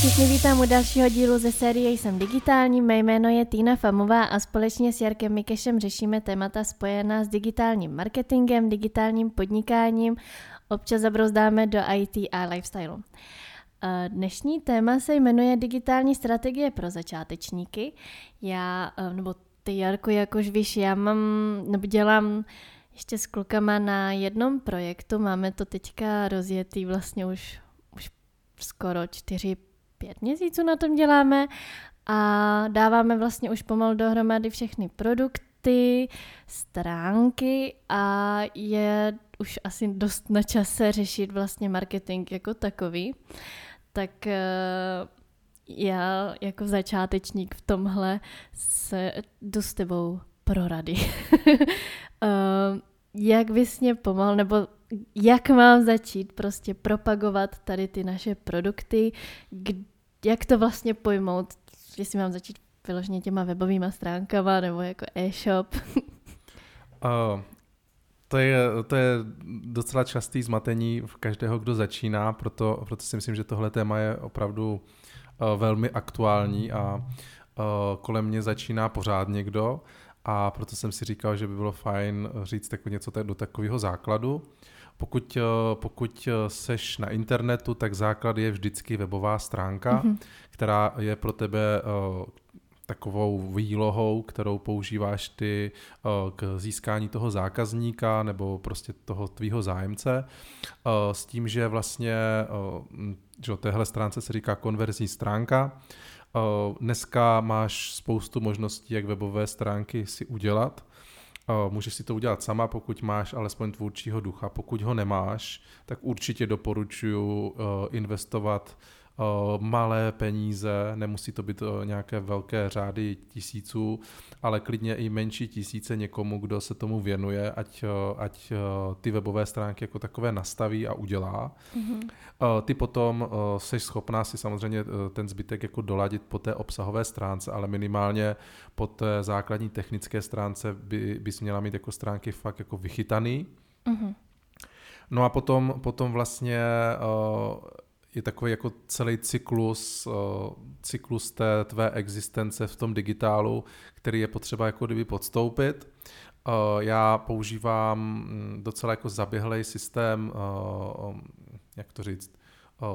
Všichni vítám u dalšího dílu ze série Jsem digitální. Mé jméno je Týna Famová a společně s Jarkem Mikešem řešíme témata spojená s digitálním marketingem, digitálním podnikáním, občas zabrouzdáme do IT a lifestyle. Eh, dnešní téma se jmenuje Digitální strategie pro začátečníky. Já, eh, nebo ty Jarko, jakož víš, já mám, nebo dělám ještě s klukama na jednom projektu, máme to teďka rozjetý vlastně už, už skoro čtyři, pět měsíců na tom děláme a dáváme vlastně už pomalu dohromady všechny produkty, stránky a je už asi dost na čase řešit vlastně marketing jako takový. Tak eh, já jako začátečník v tomhle se jdu s tebou pro rady. uh, jak bys mě pomohl, nebo jak mám začít prostě propagovat tady ty naše produkty, k, jak to vlastně pojmout, jestli mám začít vyloženě těma webovými stránkama nebo jako e-shop. uh, to je, to je docela častý zmatení v každého, kdo začíná, proto, proto si myslím, že tohle téma je opravdu uh, velmi aktuální a uh, kolem mě začíná pořád někdo a proto jsem si říkal, že by bylo fajn říct jako něco do takového základu. Pokud, eh, pokud eh, seš na internetu, tak základ je vždycky webová stránka, mm-hmm. která je pro tebe uh, takovou výlohou, kterou používáš ty k získání toho zákazníka nebo prostě toho tvýho zájemce, s tím, že vlastně, že téhle stránce se říká konverzní stránka, Eh, dneska máš spoustu možností, jak webové stránky si udělat. Eh, můžeš si to udělat sama, pokud máš alespoň tvůrčího ducha. Pokud ho nemáš, tak určitě doporučuji eh, investovat malé peníze, nemusí to být nějaké velké řády tisíců, ale klidně i menší tisíce někomu, kdo se tomu věnuje, ať, ať ty webové stránky jako takové nastaví a udělá. Mm-hmm. Ty potom jsi schopná si samozřejmě ten zbytek jako doladit po té obsahové stránce, ale minimálně po té základní technické stránce by, bys měla mít jako stránky fakt jako vychytaný. Mm-hmm. No a potom, potom vlastně je takový jako celý cyklus, uh, cyklus té tvé existence v tom digitálu, který je potřeba jako kdyby podstoupit. Uh, já používám mm, docela jako zaběhlej systém, uh, jak to říct,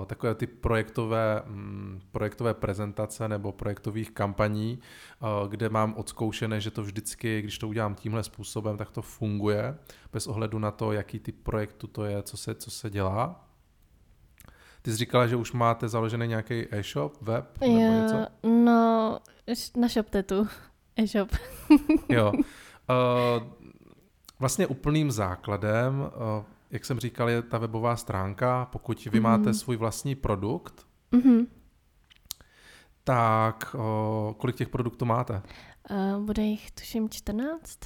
takové ty projektové, mm, projektové prezentace nebo projektových kampaní, kde mám odzkoušené, že to vždycky, když to udělám tímhle způsobem, tak to funguje, bez ohledu na to, jaký typ projektu to je, co se, co se dělá. Ty jsi říkala, že už máte založený nějaký e-shop, web nebo jo, něco? No, na ShopTetu e-shop. jo. Uh, vlastně úplným základem, uh, jak jsem říkal, je ta webová stránka. Pokud vy mm-hmm. máte svůj vlastní produkt, mm-hmm. tak uh, kolik těch produktů máte? Uh, bude jich tuším 14.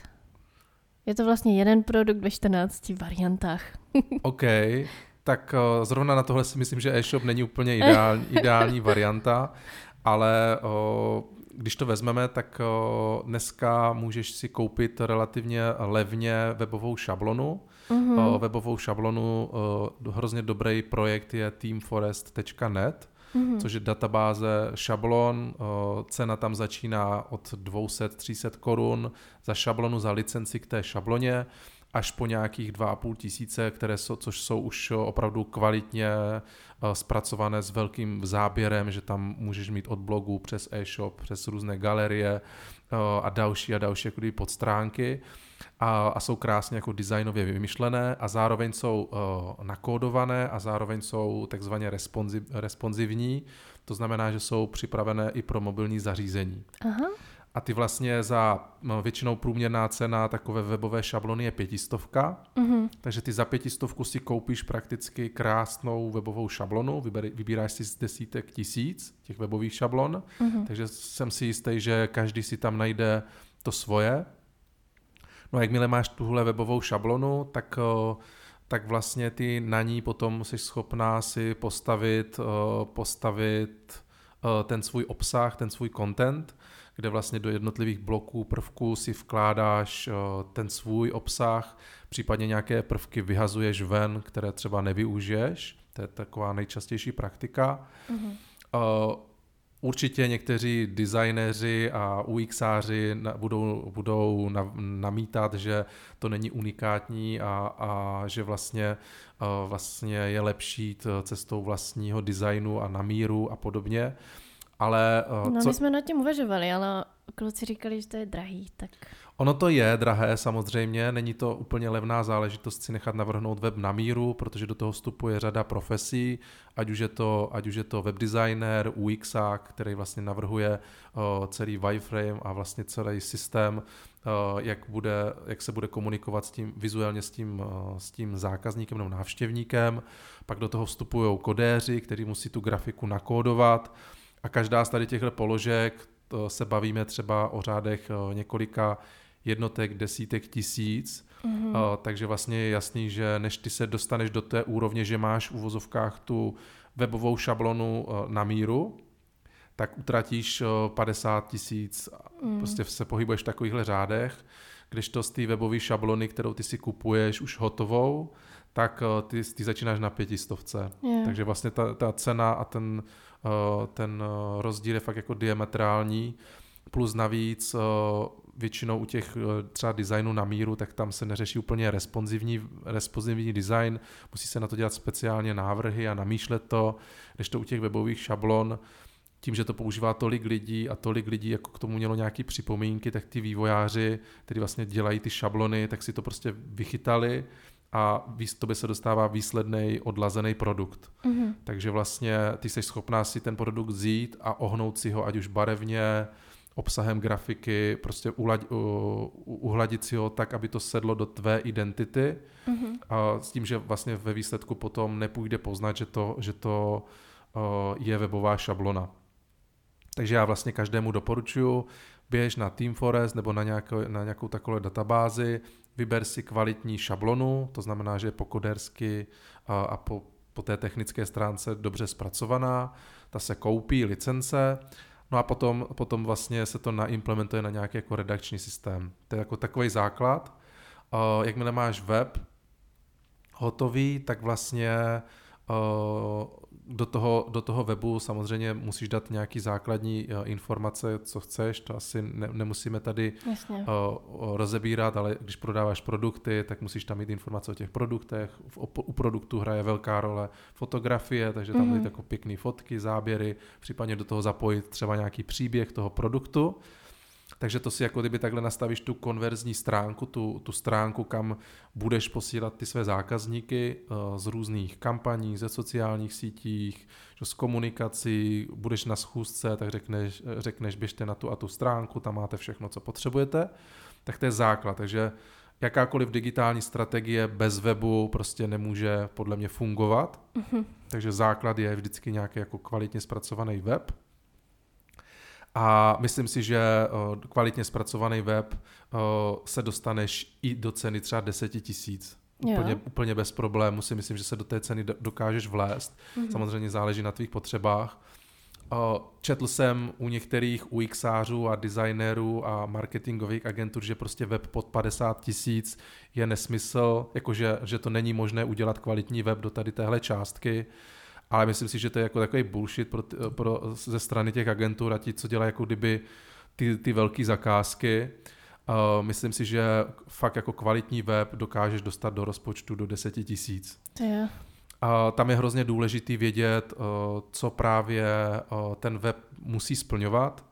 Je to vlastně jeden produkt ve 14 variantách. OK tak eh, zrovna na tohle si myslím, že e-shop není úplně ideální, ideální varianta, ale eh, když to vezmeme, tak eh, dneska můžeš si koupit relativně levně webovou šablonu. Mm-hmm. Webovou šablonu, hrozně dobrý projekt je teamforest.net, mm-hmm. což je databáze šablon, cena tam začíná od 200-300 korun za šablonu, za licenci k té šabloně až po nějakých 2,5 tisíce, které jsou, což jsou už opravdu kvalitně eh, zpracované s velkým záběrem, že tam můžeš mít od blogu přes e-shop, přes různé galerie eh, a další a další podstránky. A, a jsou krásně jako designově vymyšlené a zároveň jsou uh, nakódované a zároveň jsou takzvaně responsiv, responsivní, to znamená, že jsou připravené i pro mobilní zařízení. Aha a ty vlastně za no, většinou průměrná cena takové webové šablony je pětistovka, mm-hmm. takže ty za pětistovku si koupíš prakticky krásnou webovou šablonu, vyber, vybíráš si z desítek tisíc těch webových šablon, mm-hmm. takže jsem si jistý, že každý si tam najde to svoje. No a jakmile máš tuhle webovou šablonu, tak tak vlastně ty na ní potom jsi schopná si postavit, postavit ten svůj obsah, ten svůj content kde vlastně do jednotlivých bloků, prvků si vkládáš eh, ten svůj obsah, případně nějaké prvky vyhazuješ ven, které třeba nevyužiješ. To je taková nejčastější praktika. Mm-hmm. Určitě někteří designéři a UXáři budou, budou namítat, že to není unikátní a, a že vlastně, vlastně je lepší cestou vlastního designu a na míru a podobně. Ale, no, co... my jsme nad tím uvažovali, ale kluci říkali, že to je drahý, tak... Ono to je drahé samozřejmě, není to úplně levná záležitost si nechat navrhnout web na míru, protože do toho vstupuje řada profesí, ať už je to, ať už je to webdesigner, UXák, který vlastně navrhuje uh, celý wireframe a vlastně celý systém, uh, jak, bude, jak se bude komunikovat s tím, vizuálně s tím, uh, s tím zákazníkem nebo návštěvníkem. Pak do toho vstupují kodéři, kteří musí tu grafiku nakódovat a každá z tady těchto položek to se bavíme třeba o řádech několika jednotek, desítek tisíc, mm-hmm. takže vlastně je jasný, že než ty se dostaneš do té úrovně, že máš v uvozovkách tu webovou šablonu uh, na míru, tak utratíš uh, 50 tisíc, mm. prostě se pohybuješ v takovýchhle řádech, když to z té webové šablony, kterou ty si kupuješ už hotovou, tak ty, ty začínáš na pětistovce. Yeah. Takže vlastně ta, ta cena a ten, ten uh, rozdíl je fakt jako diametrální. Plus navíc většinou u těch eh, třeba designů na míru, tak tam se neřeší úplně responsivní, responsivní design, musí se na to dělat speciálně návrhy a namýšlet to, než to u těch webových šablon, tím, že to používá tolik lidí a tolik lidí jako k tomu mělo nějaké připomínky, tak ty vývojáři, kteří vlastně dělají ty šablony, tak si to prostě vychytali a to by se dostává výsledný odlazený produkt. Mm-hmm. Takže vlastně ty jsi schopná si ten produkt vzít a ohnout si ho ať už barevně, obsahem grafiky, prostě uhlad, uhladit si ho tak, aby to sedlo do tvé identity mm-hmm. a s tím, že vlastně ve výsledku potom nepůjde poznat, že to, že to je webová šablona. Takže já vlastně každému doporučuji, běž na Team Forest nebo na, nějakou, na nějakou takovou databázi, vyber si kvalitní šablonu, to znamená, že je po kodersky a, a po, po té technické stránce dobře zpracovaná, ta se koupí licence No a potom, potom vlastně se to naimplementuje na nějaký jako redakční systém. To je jako takový základ. Uh, jakmile máš web hotový, tak vlastně do toho, do toho webu samozřejmě musíš dát nějaký základní uh, informace, co chceš, to asi ne, nemusíme tady uh, rozebírat, ale když prodáváš produkty, tak musíš tam mít informace o těch produktech. V, u produktu hraje velká role fotografie, takže tam mm-hmm. jako pěkné fotky, záběry, případně do toho zapojit třeba nějaký příběh toho produktu. Takže to si jako kdyby takhle nastavíš tu konverzní stránku, tu, tu stránku, kam budeš posílat ty své zákazníky uh, z různých kampaní, ze sociálních sítích, z komunikací, budeš na schůzce, tak řekneš, řekneš běžte na tu a tu stránku, tam máte všechno, co potřebujete. Tak to je základ, takže jakákoliv digitální strategie bez webu prostě nemůže podle mě fungovat. Mm-hmm. Takže základ je vždycky nějaký jako kvalitně zpracovaný web, a myslím si, že eh, kvalitně zpracovaný web eh, se dostaneš i do ceny třeba 10 tisíc. Úplně, úplně bez problému si myslím, že se do té ceny dokážeš vlézt. Mm-hmm. Samozřejmě záleží na tvých potřebách. Eh, četl jsem u některých UXářů a designérů a marketingových agentur, že prostě web pod 50 tisíc je nesmysl, jakože že to není možné udělat kvalitní web do tady téhle částky ale myslím si, že to je jako takový bullshit pro, pro, ze strany těch agentur a ti, co dělají jako kdyby ty, ty velké zakázky. Uh, myslím si, že fakt jako kvalitní web dokážeš dostat do rozpočtu do 10 tisíc. Yeah. Uh, tam je hrozně důležitý vědět, uh, co právě uh, ten web musí splňovat.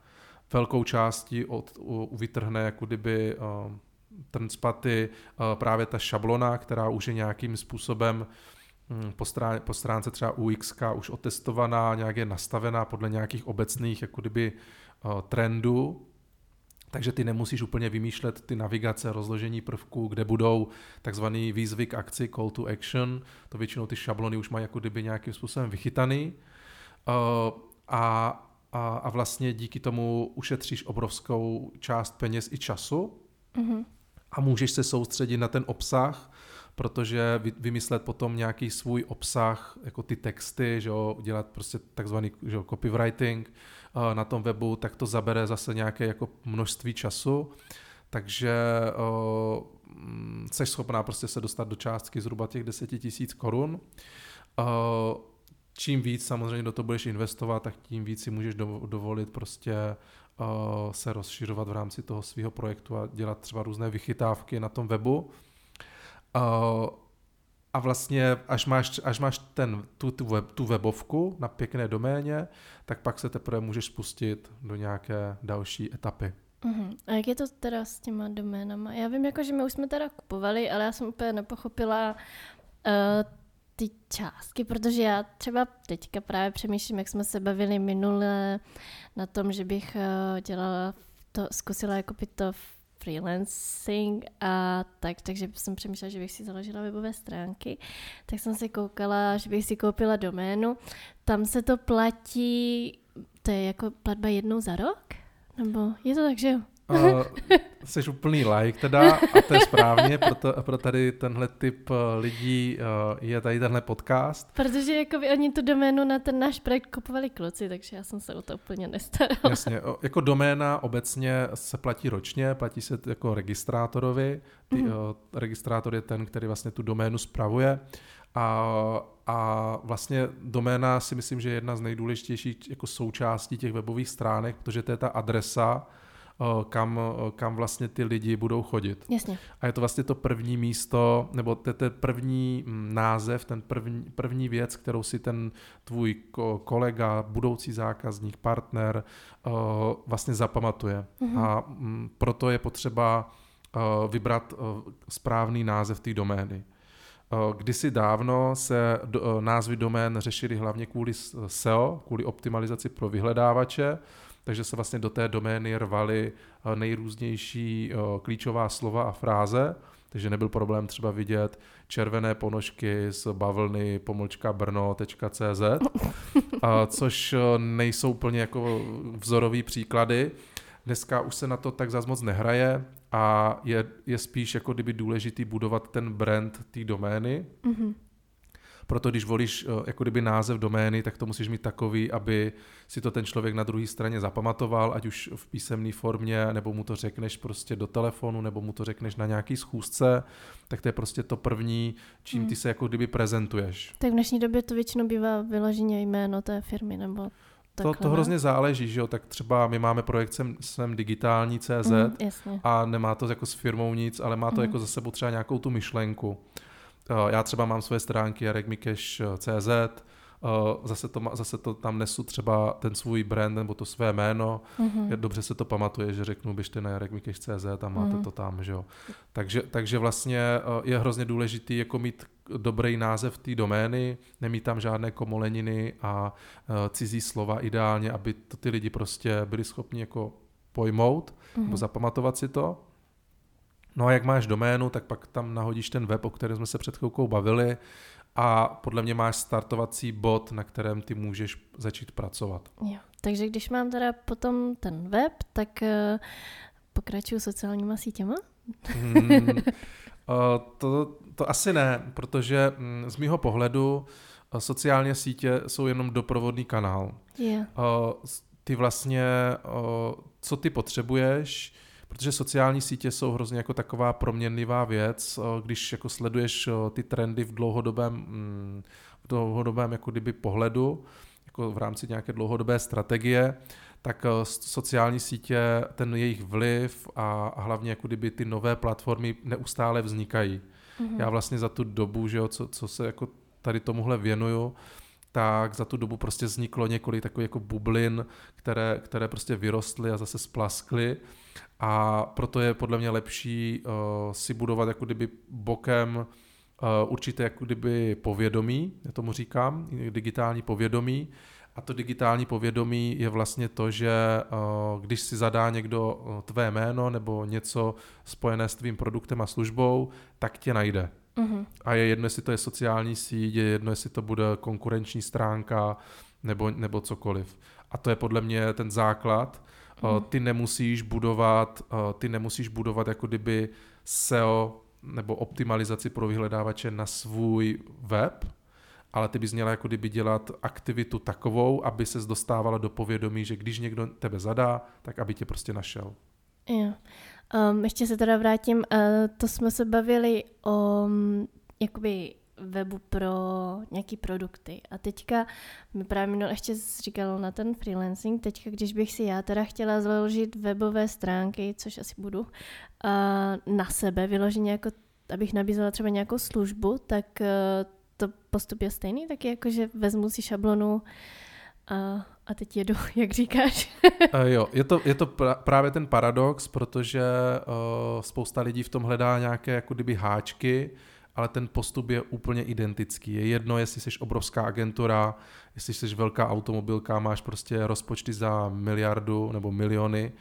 Velkou částí od, uh, vytrhne jako kdyby uh, ten spaty uh, právě ta šablona, která už je nějakým způsobem po, strán, po stránce třeba UX už otestovaná, nějak je nastavená podle nějakých obecných jako kdyby uh, trendů, takže ty nemusíš úplně vymýšlet ty navigace, rozložení prvků, kde budou takzvaný výzvy k akci, call to action. To většinou ty šablony už mají jako kdyby nějakým způsobem vychytaný. Uh, a, a, a vlastně díky tomu ušetříš obrovskou část peněz i času mm-hmm. a můžeš se soustředit na ten obsah, protože vymyslet potom nějaký svůj obsah, jako ty texty, že jo, dělat prostě takzvaný že jo, copywriting uh, na tom webu, tak to zabere zase nějaké jako množství času, takže uh, jsi schopná prostě se dostat do částky zhruba těch 10 tisíc korun. Uh, čím víc samozřejmě do toho budeš investovat, tak tím víc si můžeš dovolit prostě se rozšiřovat v rámci toho svého projektu a dělat třeba různé vychytávky na tom webu. Uh, a vlastně, až máš, až máš ten, tu, tu, web, tu webovku na pěkné doméně, tak pak se teprve můžeš spustit do nějaké další etapy. Uh-huh. A jak je to teda s těma doménama? Já vím, jako, že my už jsme teda kupovali, ale já jsem úplně nepochopila uh, ty částky, protože já třeba teďka právě přemýšlím, jak jsme se bavili minule na tom, že bych uh, dělala to, zkusila jako to freelancing a tak, takže jsem přemýšlela, že bych si založila webové stránky, tak jsem si koukala, že bych si koupila doménu. Tam se to platí, to je jako platba jednou za rok? Nebo je to tak, že jo? Uh, jsi úplný like teda a to je správně, proto, pro tady tenhle typ eh, lidí uh, je tady tenhle podcast. Protože jako by oni tu doménu na ten náš projekt kupovali kluci, takže já jsem se o to úplně nestarala. Jasně, o, jako doména obecně se platí ročně, platí se jako registrátorovi. Ty, mm-hmm. uh, registrátor je ten, který vlastně tu doménu spravuje. A, a vlastně doména si myslím, že je jedna z nejdůležitějších jako součástí těch webových stránek, protože to je ta adresa, kam, eh, kam vlastně ty lidi budou chodit. Jasně. A je to vlastně to první místo, nebo to je ten první mm, název, ten první, první věc, kterou si ten tvůj kolega, budoucí zákazník, partner eh, vlastně zapamatuje. Mm-hmm. A mm, proto je potřeba vybrat správný název té domény. Kdysi dávno se názvy domén řešily hlavně kvůli SEO, kvůli optimalizaci pro vyhledávače, takže se vlastně do té domény rvaly eh, nejrůznější eh, klíčová slova a fráze, takže nebyl problém třeba vidět červené ponožky z bavlny pomlčka brno.cz, což eh, nejsou plně jako vzorový příklady. Dneska už se na to tak zas moc nehraje a je, je spíš jako kdyby důležitý budovat ten brand té domény. Mm-hmm. Proto když volíš eh, jako kdyby název domény, tak to musíš mít takový, aby si to ten člověk na druhé straně zapamatoval, ať už v písemné formě, nebo mu to řekneš prostě do telefonu, nebo mu to řekneš na nějaký schůzce, tak to je prostě to první, čím hmm. ty se jako kdyby prezentuješ. Tak v dnešní době to většinou bývá vyloženě jméno té firmy, nebo to, to hrozně záleží, že jo, tak třeba my máme projekt sem, sem digitální CZ mm, a nemá to jako s firmou nic, ale má to mm. jako za sebou třeba nějakou tu myšlenku. Eh, já třeba mám své stránky jarekmikeš.cz, eh, zase to, zase to tam nesu třeba ten svůj brand nebo to své jméno. Mm-hmm. Dobře se to pamatuje, že řeknu, běžte na jarekmikeš.cz a máte mm-hmm. to tam, že jo. Takže, takže vlastně eh, je hrozně důležitý jako mít dobrý název té domény, nemít tam žádné komoleniny a cizí slova ideálně, aby to ty lidi prostě byli schopni jako pojmout mm-hmm. nebo zapamatovat si to. No a jak máš doménu, tak pak tam nahodíš ten web, o kterém jsme se před chvilkou bavili a podle mě máš startovací bod, na kterém ty můžeš začít pracovat. Jo. Takže když mám teda potom ten web, tak uh, pokračuju sociálníma sítěma? hmm, uh, to, to asi ne, protože um, z mýho pohledu uh, sociální sítě jsou jenom doprovodný kanál. Yeah. Uh, ty vlastně, uh, co ty potřebuješ, protože sociální sítě jsou hrozně jako taková proměnlivá věc, eh, když jako sleduješ eh, ty trendy v dlouhodobém, mm, v dlouhodobém jako kdyby pohledu, jako v rámci nějaké dlouhodobé strategie, tak eh, sociální sítě, ten jejich vliv a hlavně jako kdyby ty nové platformy neustále vznikají. Mm-hmm. Já vlastně za tu dobu, že jo, co, co se jako tady tomuhle věnuju, tak za tu dobu prostě vzniklo několik takových jako bublin, které, které prostě vyrostly a zase splaskly a proto je podle mě lepší uh, si budovat jako kdyby bokem uh, určité jako kdyby povědomí, já tomu říkám, digitální povědomí. A to digitální povědomí je vlastně to, že uh, když si zadá někdo tvé jméno nebo něco spojené s tvým produktem a službou, tak tě najde. Uh-huh. A je jedno, jestli to je sociální síť, je jedno, jestli to bude konkurenční stránka nebo, nebo cokoliv. A to je podle mě ten základ, Hmm. Ty nemusíš budovat, ty nemusíš budovat jako kdyby SEO nebo optimalizaci pro vyhledávače na svůj web, ale ty bys měla jako kdyby dělat aktivitu takovou, aby se dostávala do povědomí, že když někdo tebe zadá, tak aby tě prostě našel. Jo. Um, ještě se teda vrátím, uh, to jsme se bavili o um, jakoby webu pro nějaký produkty. A teďka mi právě minul ještě říkal na ten freelancing, teďka když bych si já teda chtěla založit webové stránky, což asi budu, na sebe vyloženě jako abych nabízela třeba nějakou službu, tak eh, to postup je stejný, tak jako, že vezmu si šablonu a, a teď jedu, jak říkáš. uh, jo, je to, je to pra, právě ten paradox, protože uh, spousta lidí v tom hledá nějaké jako kdyby háčky, ale ten postup je úplně identický. Je jedno, jestli jsi obrovská agentura, jestli jsi velká automobilka, máš prostě rozpočty za miliardu nebo miliony,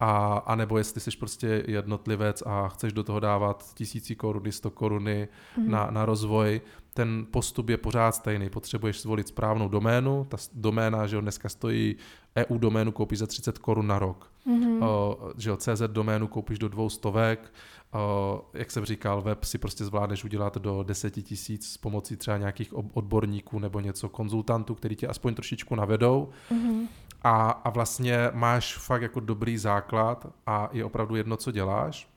a, a nebo jestli jsi prostě jednotlivec a chceš do toho dávat tisíci koruny, sto koruny mm. na, na rozvoj, ten postup je pořád stejný. Potřebuješ zvolit správnou doménu, ta doména, že jo, dneska stojí EU doménu koupíš za 30 korun na rok. Mm-hmm. Uh, že jo, CZ doménu koupíš do dvou stovek, uh, jak jsem říkal, web si prostě zvládneš udělat do 10 tisíc s pomocí třeba nějakých odborníků nebo něco, konzultantů, který tě aspoň trošičku navedou. Mm-hmm a, a vlastně máš fakt jako dobrý základ a je opravdu jedno, co děláš.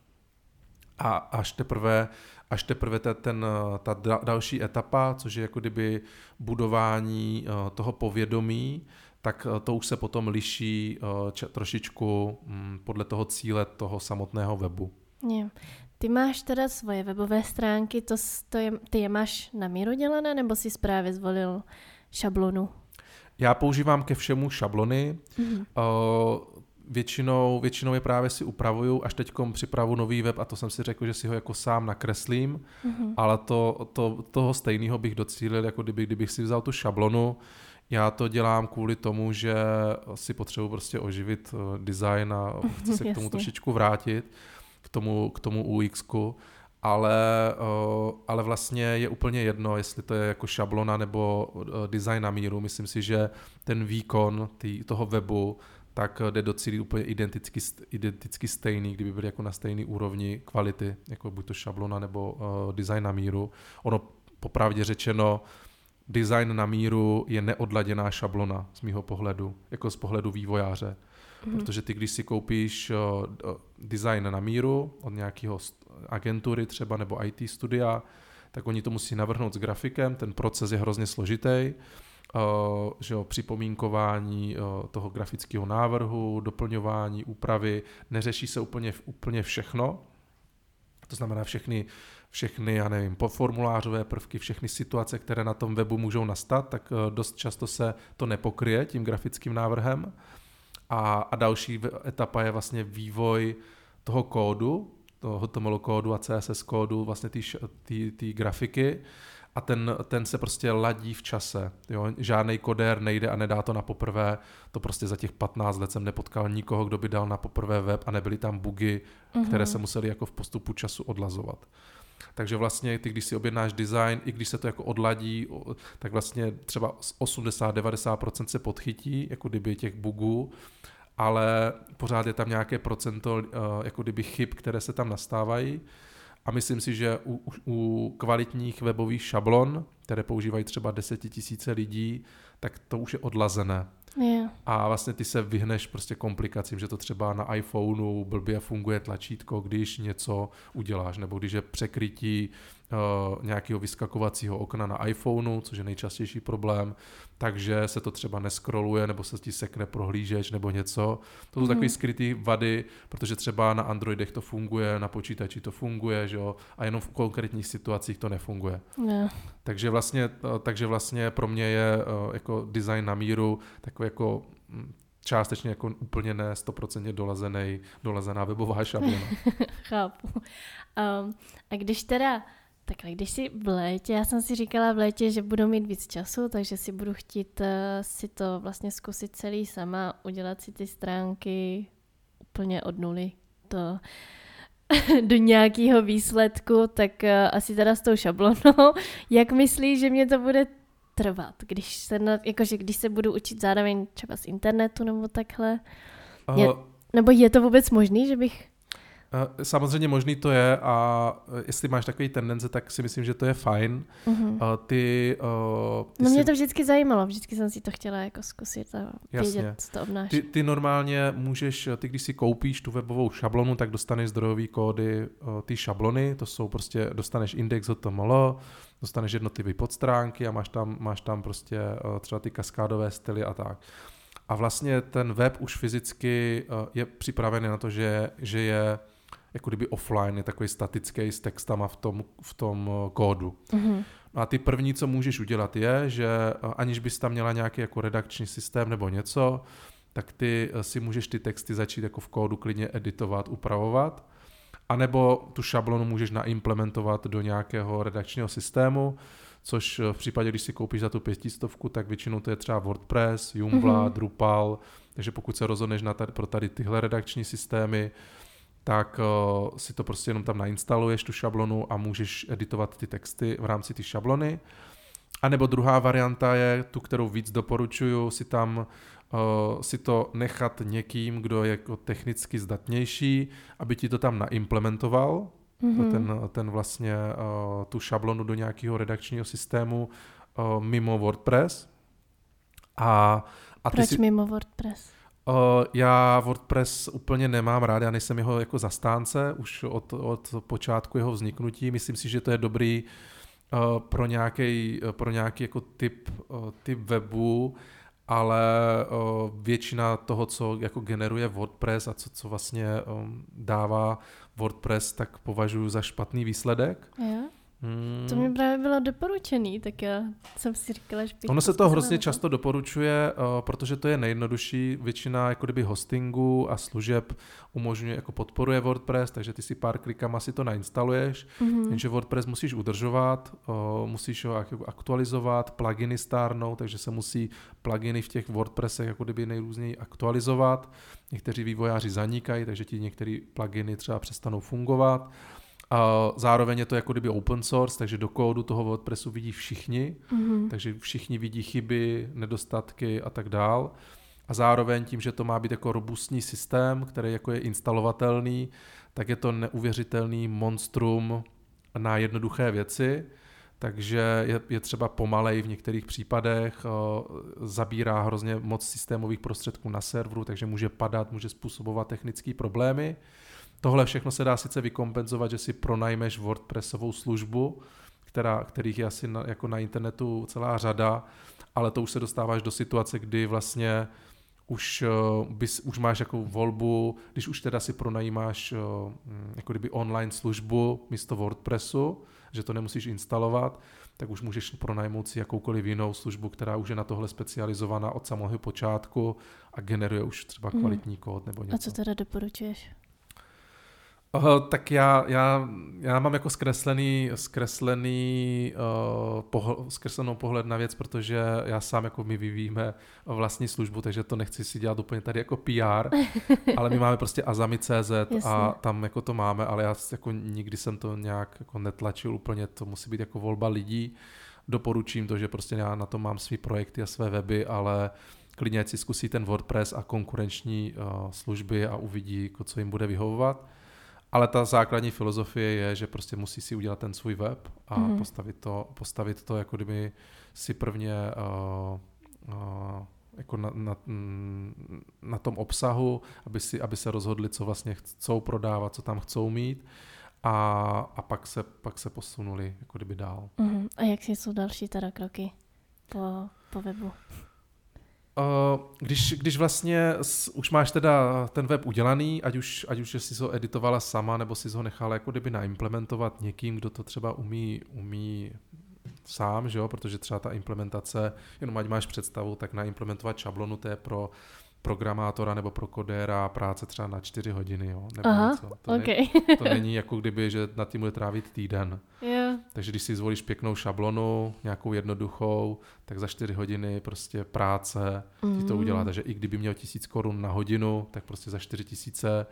A až teprve, až teprve ta, ten, ta další etapa, což je jako kdyby budování eh, toho povědomí, tak eh, to už se potom liší eh, trošičku mm, podle toho cíle toho samotného webu. Je. Ty máš teda svoje webové stránky, to, to je, ty je máš na míru dělané, nebo si právě zvolil šablonu? Já používám ke všemu šablony. Mm-hmm. Uh, většinou, většinou je právě si upravuju, až teď připravu nový web a to jsem si řekl, že si ho jako sám nakreslím, mm-hmm. ale to, to, toho stejného bych docílil, jako kdyby, kdybych si vzal tu šablonu. Já to dělám kvůli tomu, že si potřebuji prostě oživit eh, design a chci se k tomu trošičku vrátit, k tomu, k tomu UX-ku ale, uh, ale vlastně je úplně jedno, jestli to je jako šablona nebo uh, design na míru. Myslím si, že ten výkon tý, toho webu tak jde docílit úplně identicky, identicky stejný, kdyby byly jako na stejné úrovni kvality, jako buď to šablona nebo design na míru. Ono popravdě řečeno, design na míru je neodladěná šablona z mýho pohledu, jako z pohledu vývojáře. Mm. Protože ty, když si koupíš uh, design na míru od nějakého agentury třeba nebo IT studia, tak oni to musí navrhnout s grafikem, ten proces je hrozně složitý, uh, že jo, připomínkování toho grafického návrhu, doplňování, úpravy, neřeší se úplně, úplně všechno, to znamená všechny, všechny, já nevím, formulářové prvky, všechny situace, které na tom webu můžou nastat, tak dost často se to nepokryje tím grafickým návrhem. A, a další etapa je vlastně vývoj toho kódu, toho HTML kódu a CSS kódu, vlastně ty grafiky a ten, ten se prostě ladí v čase. Jo? Žádný kodér nejde a nedá to na poprvé. To prostě za těch 15 let jsem nepotkal nikoho, kdo by dal na poprvé web a nebyly tam bugy, mm-hmm. které se musely jako v postupu času odlazovat. Takže vlastně ty, když si objednáš design, i když se to jako odladí, tak vlastně třeba 80-90% se podchytí, jako kdyby těch bugů, ale pořád je tam nějaké procento uh, jako kdyby chyb, které se tam nastávají. A myslím si, že u, u kvalitních webových šablon, které používají třeba desetitisíce lidí, tak to už je odlazené. A vlastně ty se vyhneš prostě komplikacím, že to třeba na iPhoneu blbě funguje tlačítko, když něco uděláš, nebo když je překrytí nějakého vyskakovacího okna na iPhoneu, což je nejčastější problém, takže se to třeba neskroluje, nebo se ti sekne prohlížeč nebo něco. To jsou mm. takové skryté vady, protože třeba na Androidech to funguje, na počítači to funguje, že jo, a jenom v konkrétních situacích to nefunguje. Yeah. Takže, vlastně, uh, takže vlastně pro mě je uh, jako design na míru takový jako hm, částečně jako úplně ne 100% dolazený, dolazená webová šablona. Chápu. Um, a když teda Takhle, když si v létě, já jsem si říkala v létě, že budu mít víc času, takže si budu chtít uh, si to vlastně zkusit celý sama, udělat si ty stránky úplně od nuly. To do nějakého výsledku, tak uh, asi teda s tou šablonou. Jak myslíš, že mě to bude trvat, když se, na, jakože když se budu učit zároveň třeba z internetu nebo takhle? Je, nebo je to vůbec možný, že bych Eh, samozřejmě možný to je a eh, jestli máš takový tendence, tak si myslím, že to je fajn. Uh-huh. Ty, ty no mě si... to vždycky zajímalo, vždycky jsem si to chtěla jako zkusit a vědět, Jasně. co to obnáší. Ty, ty normálně můžeš, ty když si koupíš tu webovou šablonu, tak dostaneš zdrojové kódy ty šablony, to jsou prostě, dostaneš index HTML, dostaneš jednotlivé podstránky a máš tam, máš tam prostě třeba ty kaskádové styly a tak. A vlastně ten web už fyzicky je připravený na to, že, že je jako kdyby offline, je takový statický s textama v tom, v tom eh, kódu. Mm-hmm. No a ty první, co můžeš udělat, je, že eh, aniž bys tam měla nějaký jako redakční systém nebo něco, tak ty eh, si můžeš ty texty začít jako v kódu klidně editovat, upravovat, anebo tu šablonu můžeš naimplementovat do nějakého redakčního systému, což v případě, když si koupíš za tu pětistovku, tak většinou to je třeba WordPress, Joomla, mm-hmm. Drupal, takže pokud se rozhodneš na tady, pro tady tyhle redakční systémy, tak uh, si to prostě jenom tam nainstaluješ, tu šablonu a můžeš editovat ty texty v rámci ty šablony. A nebo druhá varianta je, tu, kterou víc doporučuju, si tam uh, si to nechat někým, kdo je jako technicky zdatnější, aby ti to tam naimplementoval, mm-hmm. ten, ten vlastně uh, tu šablonu do nějakého redakčního systému uh, mimo WordPress. A, a Proč si... mimo WordPress? Uh, já WordPress úplně nemám rád, já nejsem jeho jako zastánce už od, od počátku jeho vzniknutí. Myslím si, že to je dobrý pro nějaký pro nějaký jako typ, typ webu, ale většina toho, co jako generuje WordPress a co, co vlastně dává WordPress, tak považuji za špatný výsledek. Yeah. Hmm. To mi právě bylo doporučený, tak já jsem si říkala, že Ono se to hrozně to. často doporučuje, uh, protože to je nejjednodušší. Většina jako kdyby hostingu a služeb umožňuje, jako podporuje WordPress, takže ty si pár klikama si to nainstaluješ, mm-hmm. jenže WordPress musíš udržovat, uh, musíš ho aktualizovat, pluginy stárnou, takže se musí pluginy v těch WordPressech jako kdyby nejrůzněji aktualizovat. Někteří vývojáři zanikají, takže ti některé pluginy třeba přestanou fungovat. A zároveň je to jako kdyby open source, takže do kódu toho WordPressu vidí všichni, mm-hmm. takže všichni vidí chyby, nedostatky a tak dál. A zároveň tím, že to má být jako robustní systém, který jako je instalovatelný, tak je to neuvěřitelný monstrum na jednoduché věci, takže je, je třeba pomalej v některých případech, o, zabírá hrozně moc systémových prostředků na serveru, takže může padat, může způsobovat technické problémy. Tohle všechno se dá sice vykompenzovat, že si pronajmeš WordPressovou službu, která, kterých je asi na, jako na internetu celá řada, ale to už se dostáváš do situace, kdy vlastně už, uh, bys, už máš jako volbu, když už teda si pronajímáš uh, jako kdyby online službu místo WordPressu, že to nemusíš instalovat, tak už můžeš pronajmout si jakoukoliv jinou službu, která už je na tohle specializovaná od samého počátku a generuje už třeba mhm. kvalitní kód nebo něco. A co teda doporučuješ? Uh, tak já, já, já mám jako zkreslený, zkreslený uh, pohl, zkreslenou pohled na věc, protože já sám jako my vyvíjíme vlastní službu, takže to nechci si dělat úplně tady jako PR, ale my máme prostě Azami.cz a tam jako to máme, ale já jako nikdy jsem to nějak jako netlačil úplně, to musí být jako volba lidí. Doporučím to, že prostě já na to mám své projekty a své weby, ale klidně si zkusí ten WordPress a konkurenční uh, služby a uvidí, jako, co jim bude vyhovovat. Ale ta základní filozofie je, že prostě musí si udělat ten svůj web a mm-hmm. postavit, to, postavit to, jako kdyby si prvně uh, uh, jako na, na, na tom obsahu, aby, si, aby se rozhodli, co vlastně chcou prodávat, co tam chcou mít a, a pak, se, pak se posunuli jako kdyby dál. Mm-hmm. A jak jsou další teda kroky po, po webu? Když, když vlastně už máš teda ten web udělaný, ať už, ať už jsi ho editovala sama, nebo si ho nechala jako kdyby naimplementovat někým, kdo to třeba umí, umí sám, že jo? protože třeba ta implementace, jenom ať máš představu, tak naimplementovat šablonu, to je pro programátora nebo pro kodéra práce třeba na čtyři hodiny, jo? Nebo Aha, něco. To, okay. ne, to není jako kdyby, že nad tím bude trávit týden. Yeah. Takže když si zvolíš pěknou šablonu, nějakou jednoduchou, tak za čtyři hodiny prostě práce mm. ti to udělá. Mm. Takže i kdyby měl tisíc korun na hodinu, tak prostě za čtyři tisíce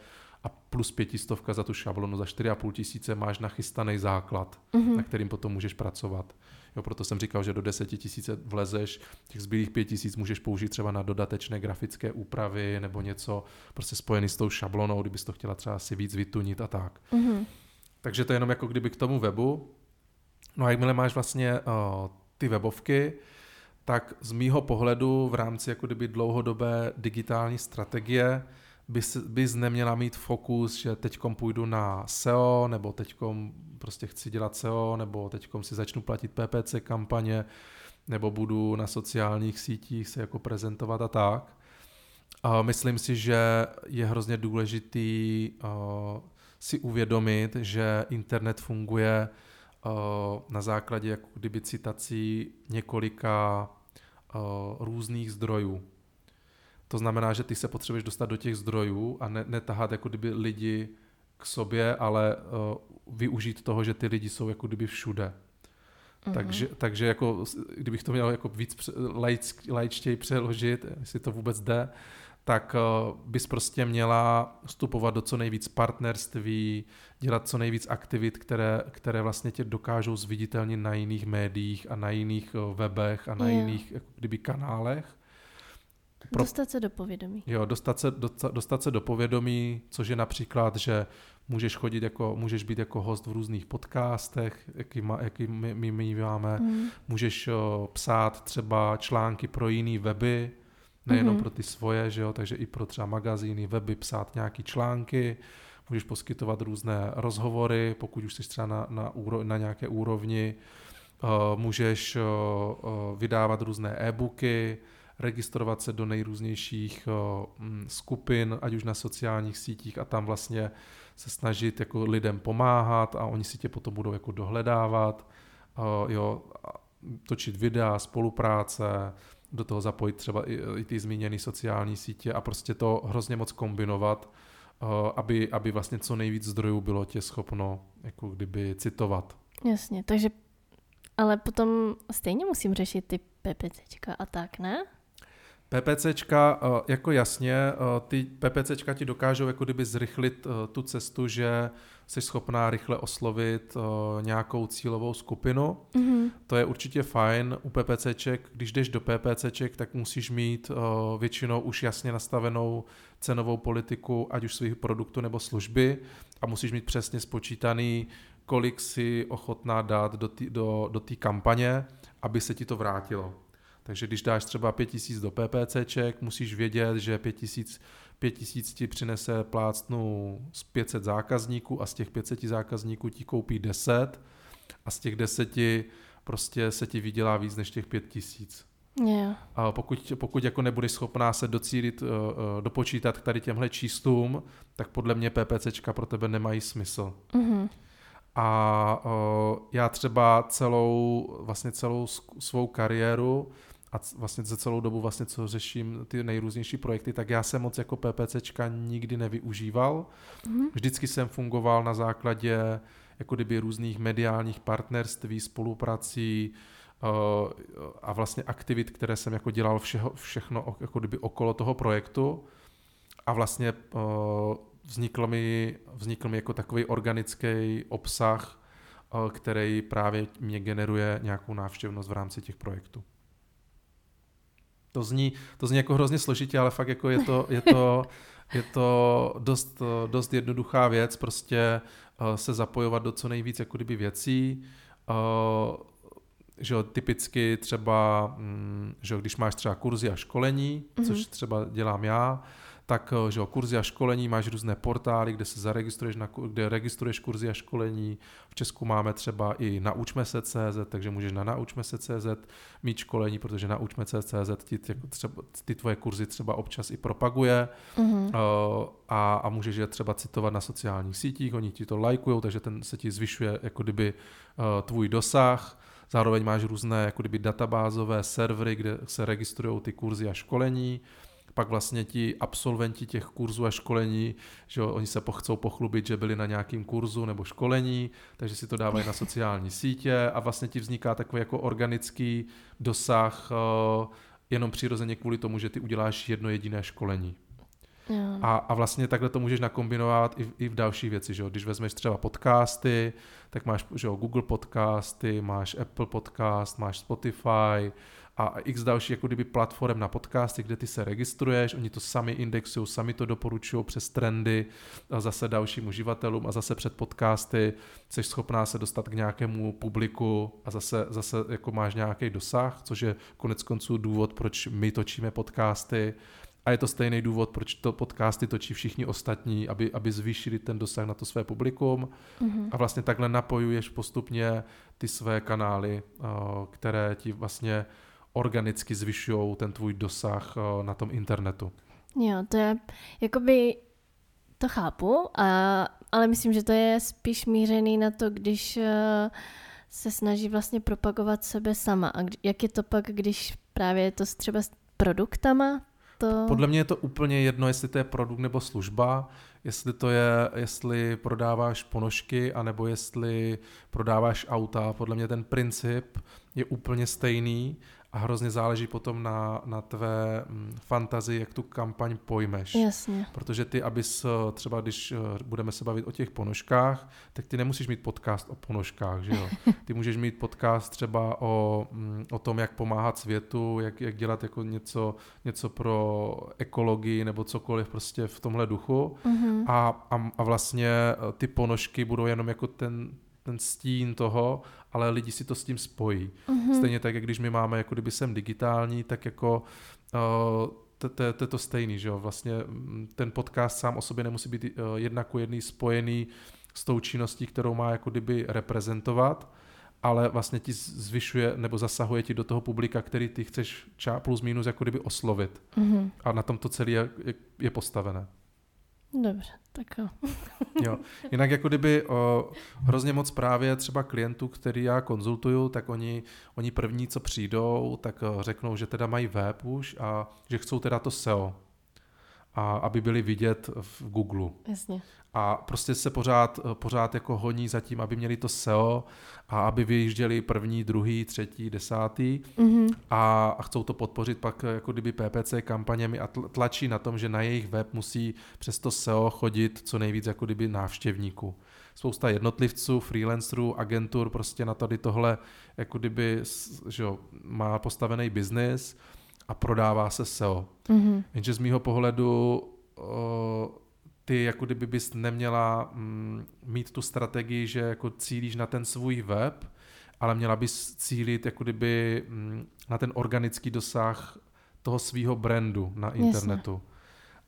a plus pětistovka za tu šablonu, za čtyři a půl tisíce máš nachystaný základ, mm-hmm. na kterým potom můžeš pracovat. Jo, proto jsem říkal, že do 10 tisíc vlezeš, těch zbylých 5 tisíc můžeš použít třeba na dodatečné grafické úpravy nebo něco prostě spojený s tou šablonou, kdybys to chtěla třeba si víc vytunit a tak. Mm-hmm. Takže to je jenom jako kdyby k tomu webu. No a jakmile máš vlastně uh, ty webovky, tak z mýho pohledu v rámci jako kdyby dlouhodobé digitální strategie bys, bys neměla mít fokus, že teď půjdu na SEO, nebo teď prostě chci dělat SEO, nebo teď si začnu platit PPC kampaně, nebo budu na sociálních sítích se jako prezentovat a tak. A myslím si, že je hrozně důležitý uh, si uvědomit, že internet funguje na základě jako kdyby citací několika uh, různých zdrojů. To znamená, že ty se potřebuješ dostat do těch zdrojů a ne, netahat jako kdyby lidi k sobě, ale uh, využít toho, že ty lidi jsou jako kdyby všude. Mm-hmm. Takže, takže jako, kdybych to měl jako víc laičtěji přeložit, jestli to vůbec jde, tak uh, bys prostě měla vstupovat do co nejvíc partnerství, dělat co nejvíc aktivit, které, které vlastně tě dokážou zviditelnit na jiných médiích a na jiných uh, webech a na yeah. jiných jako kdyby kanálech pro... Dostat se do povědomí. Jo, dostat se, dostat, dostat se do povědomí, což je například, že můžeš chodit jako, můžeš být jako host v různých podcastech, jaký, má, jaký my, my, my máme, mm. můžeš o, psát třeba články pro jiný weby, nejenom mm. pro ty svoje, že jo, takže i pro třeba magazíny, weby psát nějaký články, můžeš poskytovat různé rozhovory, pokud už jsi třeba na, na, úro, na nějaké úrovni, uh, můžeš uh, uh, vydávat různé e-booky, registrovat se do nejrůznějších mm, skupin, ať už na sociálních sítích a tam vlastně se snažit jako lidem pomáhat a oni si tě potom budou jako dohledávat, jo, točit videa, spolupráce, do toho zapojit třeba i, i ty zmíněné sociální sítě a prostě to hrozně moc kombinovat, aby, aby vlastně co nejvíc zdrojů bylo tě schopno jako kdyby citovat. Jasně, takže ale potom stejně musím řešit ty PPCčka a tak, ne? PPCčka, eh, jako jasně, eh, ty PPCčka ti dokážou jako kdyby zrychlit eh, tu cestu, že jsi schopná rychle oslovit nějakou cílovou skupinu. Mm-hmm. To je určitě fajn u PPCček. Když jdeš do PPCček, tak musíš mít většinou už jasně nastavenou cenovou politiku, ať už svých produktů nebo služby a musíš mít přesně spočítaný, kolik si ochotná dát do té do, do kampaně, aby se ti to vrátilo. Takže když dáš třeba 5000 do PPCček, musíš vědět, že 5000, 5000 ti přinese plácnu z 500 zákazníků a z těch 500 zákazníků ti koupí 10 a z těch 10 prostě se ti vydělá víc než těch 5000. Yeah. A pokud, pokud jako nebudeš schopná se docílit, uh, uh, dopočítat k tady těmhle číslům, tak podle mě PPCčka pro tebe nemají smysl. Mm-hmm. A uh, já třeba celou, vlastně celou svou kariéru a vlastně za celou dobu vlastně, co řeším ty nejrůznější projekty, tak já jsem moc jako PPCčka nikdy nevyužíval. Mm-hmm. Vždycky jsem fungoval na základě jako kdyby různých mediálních partnerství, spoluprací uh, a vlastně aktivit, které jsem jako dělal všeho, všechno jako kdyby okolo toho projektu a vlastně uh, vznikl mi, vznikl mi jako takový organický obsah, uh, který právě mě generuje nějakou návštěvnost v rámci těch projektů. To zní, to zní jako hrozně složitě, ale fakt jako je to, je to, je to dost, dost jednoduchá věc, prostě uh, se zapojovat do co nejvíc jako kdyby věcí, uh, že jo, typicky třeba, mm, že jo, když máš třeba kurzy a školení, mm-hmm. což třeba dělám já, tak eh, že jo, kurzy a školení, máš různé portály, kde se zaregistruješ, na, kde registruješ kurzy a školení. V Česku máme třeba i naučme se CZ, takže můžeš na naučme se CZ mít školení, protože naučme se CZ ti jako třeba, ty tvoje kurzy třeba občas i propaguje mm-hmm. a, a můžeš je třeba citovat na sociálních sítích, oni ti to lajkují, takže ten se ti zvyšuje jako kdyby uh, tvůj dosah. Zároveň máš různé jako kdyby databázové servery, kde se registrují ty kurzy a školení pak vlastně ti absolventi těch kurzů a školení, že oni se chcou pochlubit, že byli na nějakém kurzu nebo školení, takže si to dávají na sociální sítě a vlastně ti vzniká takový jako organický dosah eh, jenom přirozeně kvůli tomu, že ty uděláš jedno jediné školení. A, a vlastně takhle to můžeš nakombinovat i, i v další věci, že jo? Když vezmeš třeba podcasty, tak máš že jo, Google podcasty, máš Apple podcast, máš Spotify, a x další jako kdyby platform na podcasty, kde ty se registruješ, oni to sami indexují, sami to doporučují přes trendy a zase dalším uživatelům a zase před podcasty jsi schopná se dostat k nějakému publiku a zase, zase jako máš nějaký dosah, což je konec konců důvod, proč my točíme podcasty a je to stejný důvod, proč to podcasty točí všichni ostatní, aby, aby zvýšili ten dosah na to své publikum. Mm-hmm. A vlastně takhle napojuješ postupně ty své kanály, které ti vlastně organicky zvyšují ten tvůj dosah eh, na tom internetu. Jo, to je, jakoby, to chápu, a, ale myslím, že to je spíš mířený na to, když uh, se snaží vlastně propagovat sebe sama. A jak je to pak, když právě je to třeba s produktama? To... Podle mě je to úplně jedno, jestli to je produkt nebo služba, jestli to je, jestli prodáváš ponožky, anebo jestli prodáváš auta. Podle mě ten princip je úplně stejný a hrozně záleží potom na, na tvé mm, fantazii, jak tu kampaň pojmeš. Jasně. Protože ty, abys eh, třeba, když eh, budeme se bavit o těch ponožkách, tak ty nemusíš mít podcast o ponožkách, že jo? Ty můžeš mít podcast třeba o, mm, o tom, jak pomáhat světu, jak, jak dělat jako něco, něco pro ekologii nebo cokoliv prostě v tomhle duchu. Mm-hmm. A, a, a vlastně eh, ty ponožky budou jenom jako ten, ten stín toho, ale lidi si to s tím spojí. Mm-hmm. Stejně tak, jak když my máme jako kdyby sem digitální, tak jako uh, to je to stejný, že jo, vlastně mm, ten podcast sám o sobě nemusí být uh, jedna ku jedný spojený s tou činností, kterou má jako kdyby reprezentovat, ale vlastně ti zvyšuje nebo zasahuje ti do toho publika, který ty chceš ča plus minus jako kdyby oslovit. Mm-hmm. A na tom to celé je, je, je postavené. Dobře, tak jo. jo. Jinak jako kdyby o, hrozně moc právě třeba klientů, který já konzultuju, tak oni, oni první, co přijdou, tak o, řeknou, že teda mají web už a že chcou teda to SEO. A aby byli vidět v Google. Jasně a prostě se pořád, pořád jako honí za tím, aby měli to SEO a aby vyjížděli první, druhý, třetí, desátý mm-hmm. a, a chcou to podpořit pak jako kdyby PPC kampaněmi a tlačí na tom, že na jejich web musí přes to SEO chodit co nejvíc jako kdyby návštěvníků. Spousta jednotlivců, freelancerů, agentur prostě na tady tohle jako kdyby že jo, má postavený biznis a prodává se SEO. Mm-hmm. Jenže z mýho pohledu o, ty jako kdyby bys neměla mm, mít tu strategii, že jako cílíš na ten svůj web, ale měla bys cílit jako kdyby mm, na ten organický dosah toho svého brandu na internetu. Jasně.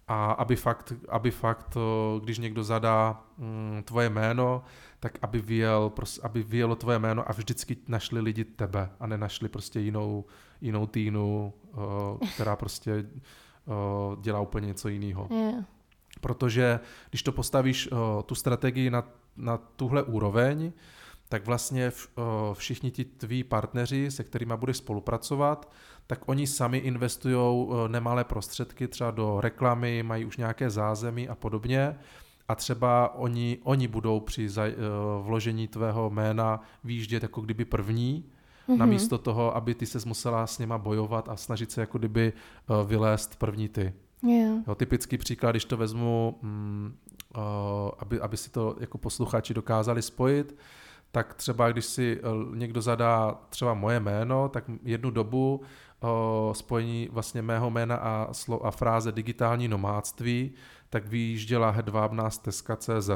A aby fakt, aby fakt, když někdo zadá mm, tvoje jméno, tak aby, vyjel, aby vyjelo tvoje jméno a vždycky našli lidi tebe a nenašli prostě jinou, jinou týnu, která prostě dělá úplně něco jiného. Yeah. Protože když to postavíš uh, tu strategii na, na tuhle úroveň, tak vlastně všichni ti tví partneři, se kterými budeš spolupracovat, tak oni sami investují nemalé prostředky třeba do reklamy, mají už nějaké zázemí a podobně a třeba oni, oni budou při za, uh, vložení tvého jména výjíždět jako kdyby první, mm-hmm. namísto toho, aby ty se musela s něma bojovat a snažit se jako kdyby uh, vylézt první ty. Yeah. Jo, typický příklad, když to vezmu, mm, uh, aby, aby si to jako posluchači dokázali spojit, tak třeba když si někdo zadá třeba moje jméno, tak jednu dobu spojení vlastně mého jména a, slo, a fráze digitální nomádství, tak vyjížděla hedvábná stezka CZ.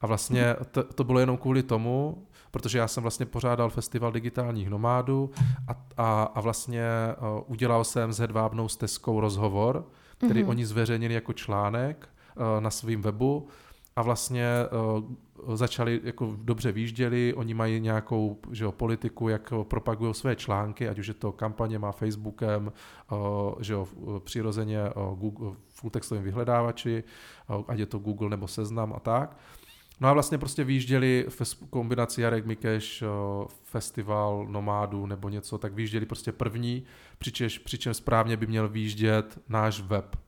A vlastně to, to bylo jenom kvůli tomu, protože já jsem vlastně pořádal festival digitálních nomádů a, a, a vlastně uh, udělal jsem s Hedvábnou stezkou rozhovor, který mm-hmm. oni zveřejnili jako článek uh, na svém webu a vlastně uh, začali, jako dobře výjížděli, oni mají nějakou že jo, politiku, jak propagují své články, ať už je to kampaně má Facebookem, uh, že jo, přirozeně uh, Google, full textovým vyhledávači, uh, ať je to Google nebo Seznam a tak. No a vlastně prostě výjížděli v kombinaci Jarek Mikeš, festival nomádů nebo něco, tak výjížděli prostě první, přičemž, přičem správně by měl výjíždět náš web.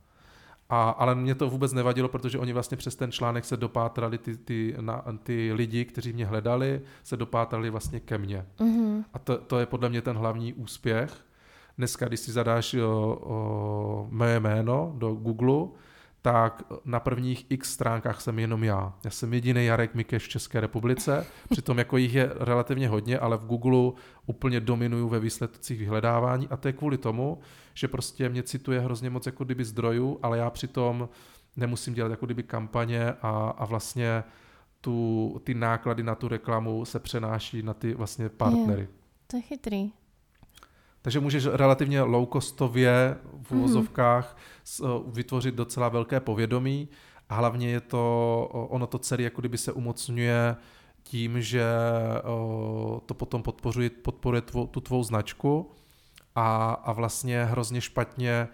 A, ale mě to vůbec nevadilo, protože oni vlastně přes ten článek se dopátrali, ty, ty, na, ty lidi, kteří mě hledali, se dopátrali vlastně ke mně. Mm-hmm. A to, to je podle mě ten hlavní úspěch. Dneska, když si zadáš o, o, moje jméno do Google, tak na prvních x stránkách jsem jenom já. Já jsem jediný Jarek Mikeš v České republice, přitom jako jich je relativně hodně, ale v Google úplně dominuju ve výsledcích vyhledávání a to je kvůli tomu, že prostě mě cituje hrozně moc jako kdyby zdrojů, ale já přitom nemusím dělat jako kdyby kampaně a, a vlastně tu, ty náklady na tu reklamu se přenáší na ty vlastně partnery. Je, to je chytrý. Takže můžeš relativně low-costově v mhm. uvozovkách mm-hmm. vytvořit docela velké povědomí a hlavně je to, ono to celé jako kdyby se umocňuje tím, že to potom podporuje, podporuje tvou, tu tvou značku a, a vlastně hrozně špatně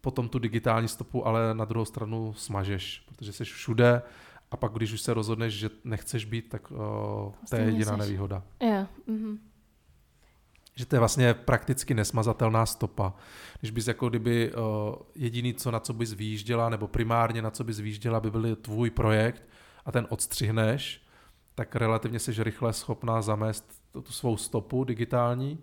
potom tu digitální stopu, ale na druhou stranu smažeš, protože jsi všude a pak když už se rozhodneš, že nechceš být, tak uh, to je jediná nevýhoda. Jo. Mm-hmm. Že to je vlastně prakticky nesmazatelná stopa. Když bys jako kdyby uh, jediný, co na co bys výjížděla, nebo primárně na co bys výjížděla, by byl tvůj projekt a ten odstřihneš, tak relativně jsi rychle schopná zamést tu, svou stopu digitální.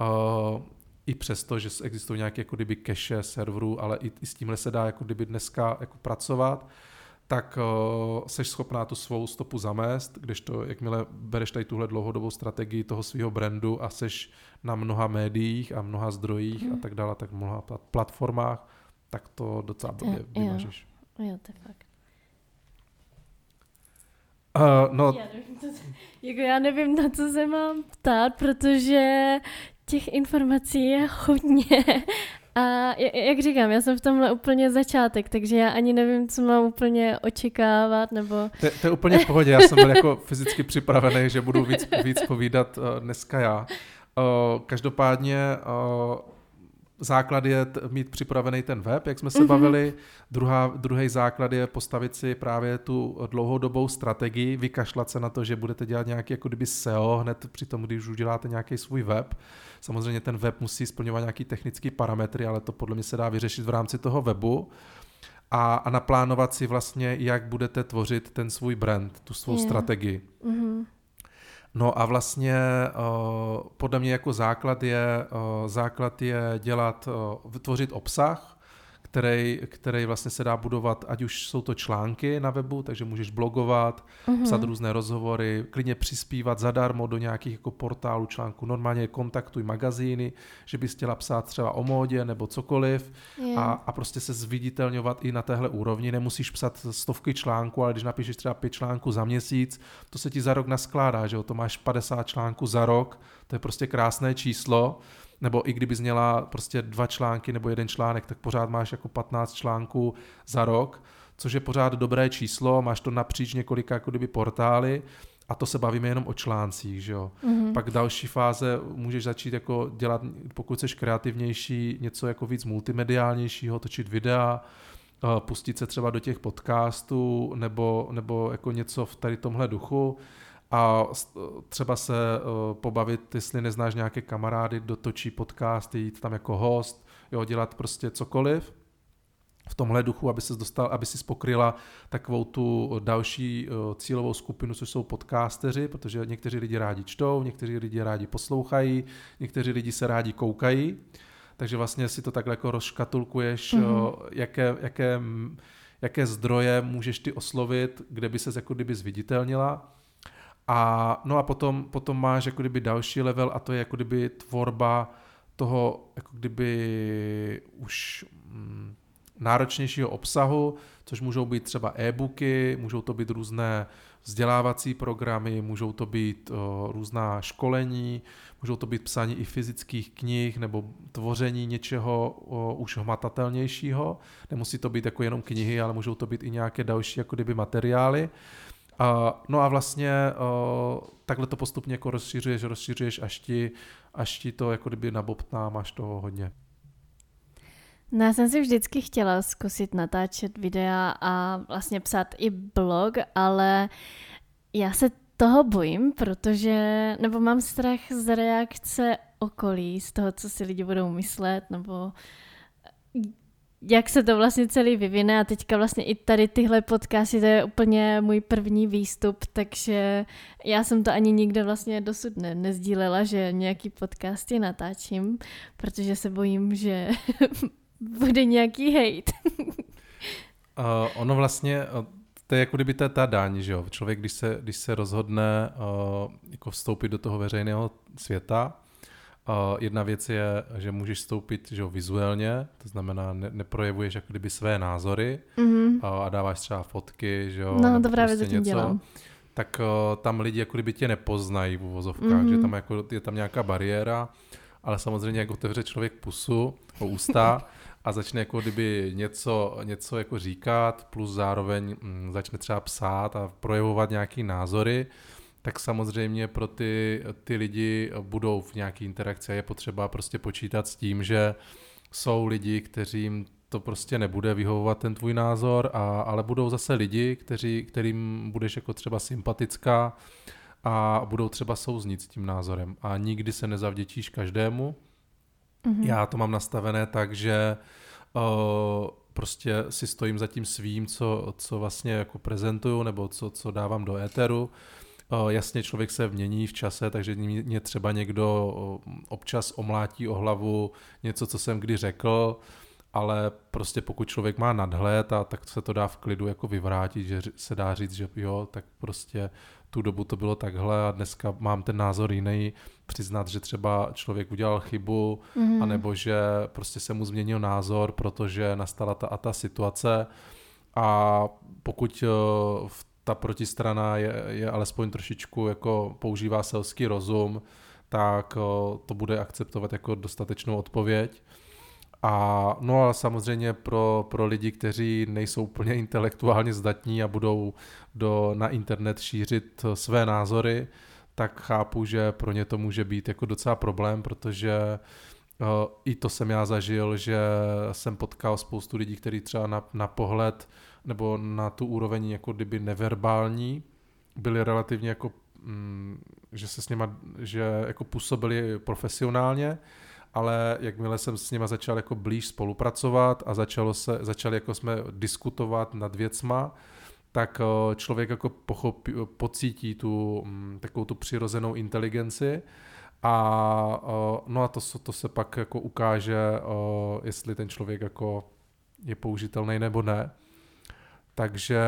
Uh, i přesto, že existují nějaké jako kdyby cache serverů, ale i, i s tímhle se dá jako kdyby dneska jako pracovat tak uh, seš schopná tu svou stopu zamést, když to, jakmile bereš tady tuhle dlouhodobou strategii toho svého brandu a seš na mnoha médiích a mnoha zdrojích hmm. a tak dále, tak mnoha platformách, tak to docela blbě vymažeš. Jo. jo, to je fakt. Uh, no. já, nevím, co, jako já nevím, na co se mám ptát, protože těch informací je hodně a jak říkám, já jsem v tomhle úplně začátek, takže já ani nevím, co mám úplně očekávat, nebo... To, to je úplně v pohodě, já jsem byl jako fyzicky připravený, že budu víc, víc povídat uh, dneska já. Uh, každopádně uh, základ je t- mít připravený ten web, jak jsme se mm-hmm. bavili. Druhá, druhý základ je postavit si právě tu dlouhodobou strategii, vykašlat se na to, že budete dělat nějaký jako kdyby SEO hned při tom, když už uděláte nějaký svůj web. Samozřejmě ten web musí splňovat nějaký technický parametry, ale to podle mě se dá vyřešit v rámci toho webu. A, a naplánovat si vlastně, jak budete tvořit ten svůj brand, tu svou yeah. strategii. Mm-hmm. No a vlastně uh, podle mě jako základ je, uh, základ je dělat, vytvořit obsah, který, který vlastně se dá budovat, ať už jsou to články na webu, takže můžeš blogovat, mm-hmm. psat různé rozhovory, klidně přispívat zadarmo do nějakých jako portálů článků. Normálně kontaktuj magazíny, že bys chtěla psát třeba o módě nebo cokoliv yeah. a, a prostě se zviditelňovat i na téhle úrovni. Nemusíš psat stovky článků, ale když napíšeš třeba pět článků za měsíc, to se ti za rok naskládá, že jo? to máš 50 článků za rok, to je prostě krásné číslo nebo i kdyby zněla prostě dva články nebo jeden článek, tak pořád máš jako 15 článků za rok, což je pořád dobré číslo, máš to napříč několika jako kdyby portály a to se bavíme jenom o článcích, že jo. Mm-hmm. Pak další fáze můžeš začít jako dělat, pokud jsi kreativnější, něco jako víc multimediálnějšího, točit videa, eh, pustit se třeba do těch podcastů nebo, nebo jako něco v tady tomhle duchu a třeba se uh, pobavit, jestli neznáš nějaké kamarády, dotočí podcast, jít tam jako host, jo, dělat prostě cokoliv v tomhle duchu, aby se dostal, aby si spokryla takovou tu další uh, cílovou skupinu, což jsou podcasteři, protože někteří lidi rádi čtou, někteří lidi rádi poslouchají, někteří lidi se rádi koukají, takže vlastně si to takhle jako rozškatulkuješ, mm-hmm. jaké, jaké, jaké zdroje můžeš ty oslovit, kde by se jako kdyby zviditelnila a no a potom, potom máš jako kdyby další level a to je jako kdyby tvorba toho jako kdyby už mm, náročnějšího obsahu, což můžou být třeba e-booky, můžou to být různé vzdělávací programy, můžou to být o, různá školení, můžou to být psání i fyzických knih nebo tvoření něčeho o, už hmatatelnějšího. Nemusí to být jako jenom knihy, ale můžou to být i nějaké další jako kdyby materiály. Uh, no a vlastně uh, takhle to postupně jako rozšiřuješ, rozšiřuješ, až ti, až ti to jako kdyby nabobtná, máš toho hodně. No, já jsem si vždycky chtěla zkusit natáčet videa a vlastně psát i blog, ale já se toho bojím, protože, nebo mám strach z reakce okolí, z toho, co si lidi budou myslet, nebo jak se to vlastně celý vyvine a teďka vlastně i tady tyhle podcasty, to je úplně můj první výstup, takže já jsem to ani nikde vlastně dosud ne, nezdílela, že nějaký podcasty natáčím, protože se bojím, že bude nějaký hate. Uh, ono vlastně, to je jako kdyby ta, ta daň, že jo. Člověk, když se, když se rozhodne uh, jako vstoupit do toho veřejného světa, uh, jedna věc je, že můžeš vstoupit že jo, vizuálně, to znamená, ne, neprojevuješ jako kdyby své názory mm-hmm. uh, a dáváš třeba fotky, že jo. No, právě prostě něco, dělám. Tak uh, tam lidi jako kdyby tě nepoznají v uvozovkách, mm-hmm. že tam jako, je tam nějaká bariéra, ale samozřejmě jak otevře člověk pusu o ústa, a začne jako kdyby něco, něco jako říkat, plus zároveň mm, začne třeba psát a projevovat nějaké názory, tak samozřejmě pro ty, ty lidi budou v nějaké interakci a je potřeba prostě počítat s tím, že jsou lidi, kteřím to prostě nebude vyhovovat ten tvůj názor, a, ale budou zase lidi, kteří, kterým budeš jako třeba sympatická a budou třeba souznit s tím názorem a nikdy se nezavděčíš každému, Mm-hmm. Já to mám nastavené tak, že uh, prostě si stojím za tím svým, co, co vlastně jako prezentuju nebo co, co dávám do éteru. Uh, jasně člověk se mění v čase, takže mě třeba někdo občas omlátí o hlavu něco, co jsem kdy řekl, ale prostě pokud člověk má nadhled, a tak se to dá v klidu jako vyvrátit, že se dá říct, že jo, tak prostě tu dobu to bylo takhle a dneska mám ten názor jiný, přiznat, že třeba člověk udělal chybu, mm-hmm. anebo že prostě se mu změnil názor, protože nastala ta a ta situace a pokud uh, ta protistrana je, je alespoň trošičku jako používá selský rozum, tak to bude akceptovat jako dostatečnou odpověď. A no a samozřejmě pro, pro lidi, kteří nejsou úplně intelektuálně zdatní a budou do, na internet šířit své názory, tak chápu, že pro ně to může být jako docela problém, protože uh, i to jsem já zažil, že jsem potkal spoustu lidí, kteří třeba na, na pohled nebo na tu úroveň jako kdyby neverbální byli relativně jako, mm, že se s nima, že jako působili profesionálně, ale jakmile jsem s nima začal jako blíž spolupracovat a začalo se, začali jako jsme diskutovat nad věcma, tak eh, člověk jako pochopí, pocítí tu mm, takovou tu přirozenou inteligenci a eh, no a to, to se pak jako ukáže, eh, jestli ten člověk jako je použitelný nebo ne. Takže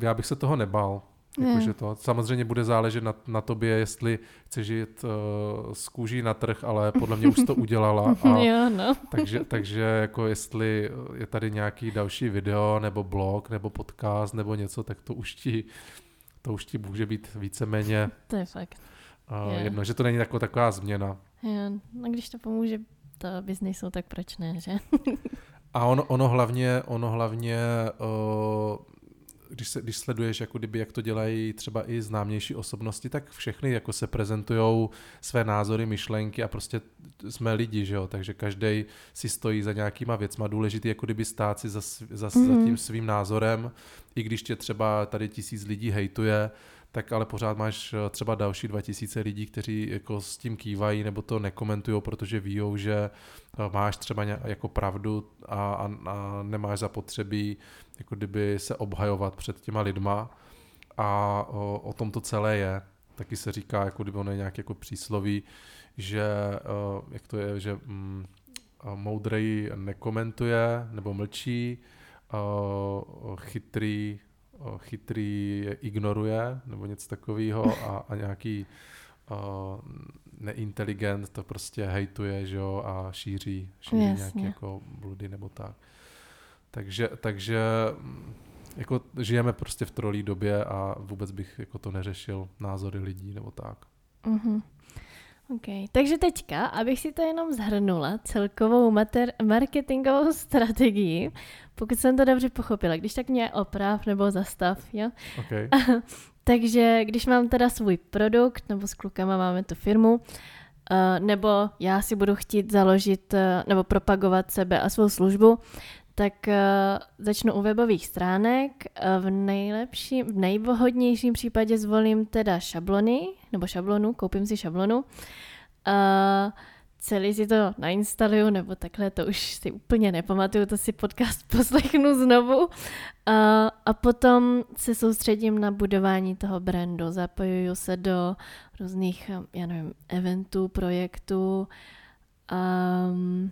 já bych se toho nebal. Jakože to samozřejmě bude záležet na, na tobě, jestli chceš žít uh, z kůží na trh, ale podle mě už to udělala. A, jo, no. takže, takže jako jestli je tady nějaký další video, nebo blog, nebo podcast, nebo něco, tak to už ti, to už ti může být víceméně to je fakt. Uh, jedno, že to není jako taková změna. Jo, no když to pomůže to biznisu, tak proč ne, že? A ono, ono hlavně, ono hlavně uh, když, se, když sleduješ, jako kdyby, jak to dělají třeba i známější osobnosti, tak všechny jako se prezentují své názory, myšlenky a prostě jsme lidi, že jo, takže každý si stojí za nějakýma věcma. Důležitý jako kdyby stát si za, za, mm. za mhm. tím svým názorem, i když tě třeba tady tisíc lidí hejtuje, tak ale pořád máš eh, třeba další 2000 lidí, kteří jako s tím kývají nebo to nekomentují, protože ví, že eh, máš třeba jako pravdu a, a, a nemáš zapotřebí jako kdyby se obhajovat před těma lidma a o, o tom to celé je. Taky se říká, jako kdyby ono je nějak jako přísloví, že o, jak to je, že mm, moudrej nekomentuje nebo mlčí, chytrý chytrý je ignoruje, nebo něco takového a, a nějaký uh, neinteligent to prostě hejtuje, že jo, a šíří, šíří Jasně. nějaké jako bludy nebo tak. Takže, takže mm, jako žijeme prostě v trolí době a vůbec bych jako to neřešil názory lidí nebo tak. Mm-hmm. Okay. Takže teďka, abych si to jenom zhrnula, celkovou mater- marketingovou strategii, pokud jsem to dobře pochopila, když tak mě oprav nebo zastav, jo? Okay. Takže když mám teda svůj produkt, nebo s klukama máme tu firmu, uh, nebo já si budu chtít založit uh, nebo propagovat sebe a svou službu, tak uh, začnu u webových stránek. Uh, v nejlepším, v nejvhodnějším případě zvolím teda šablony, nebo šablonu, koupím si šablonu. Uh, celý si to nainstaluju, nebo takhle, to už si úplně nepamatuju, to si podcast poslechnu znovu. Uh, a potom se soustředím na budování toho brandu, zapojuju se do různých, já nevím, eventů, projektů, um,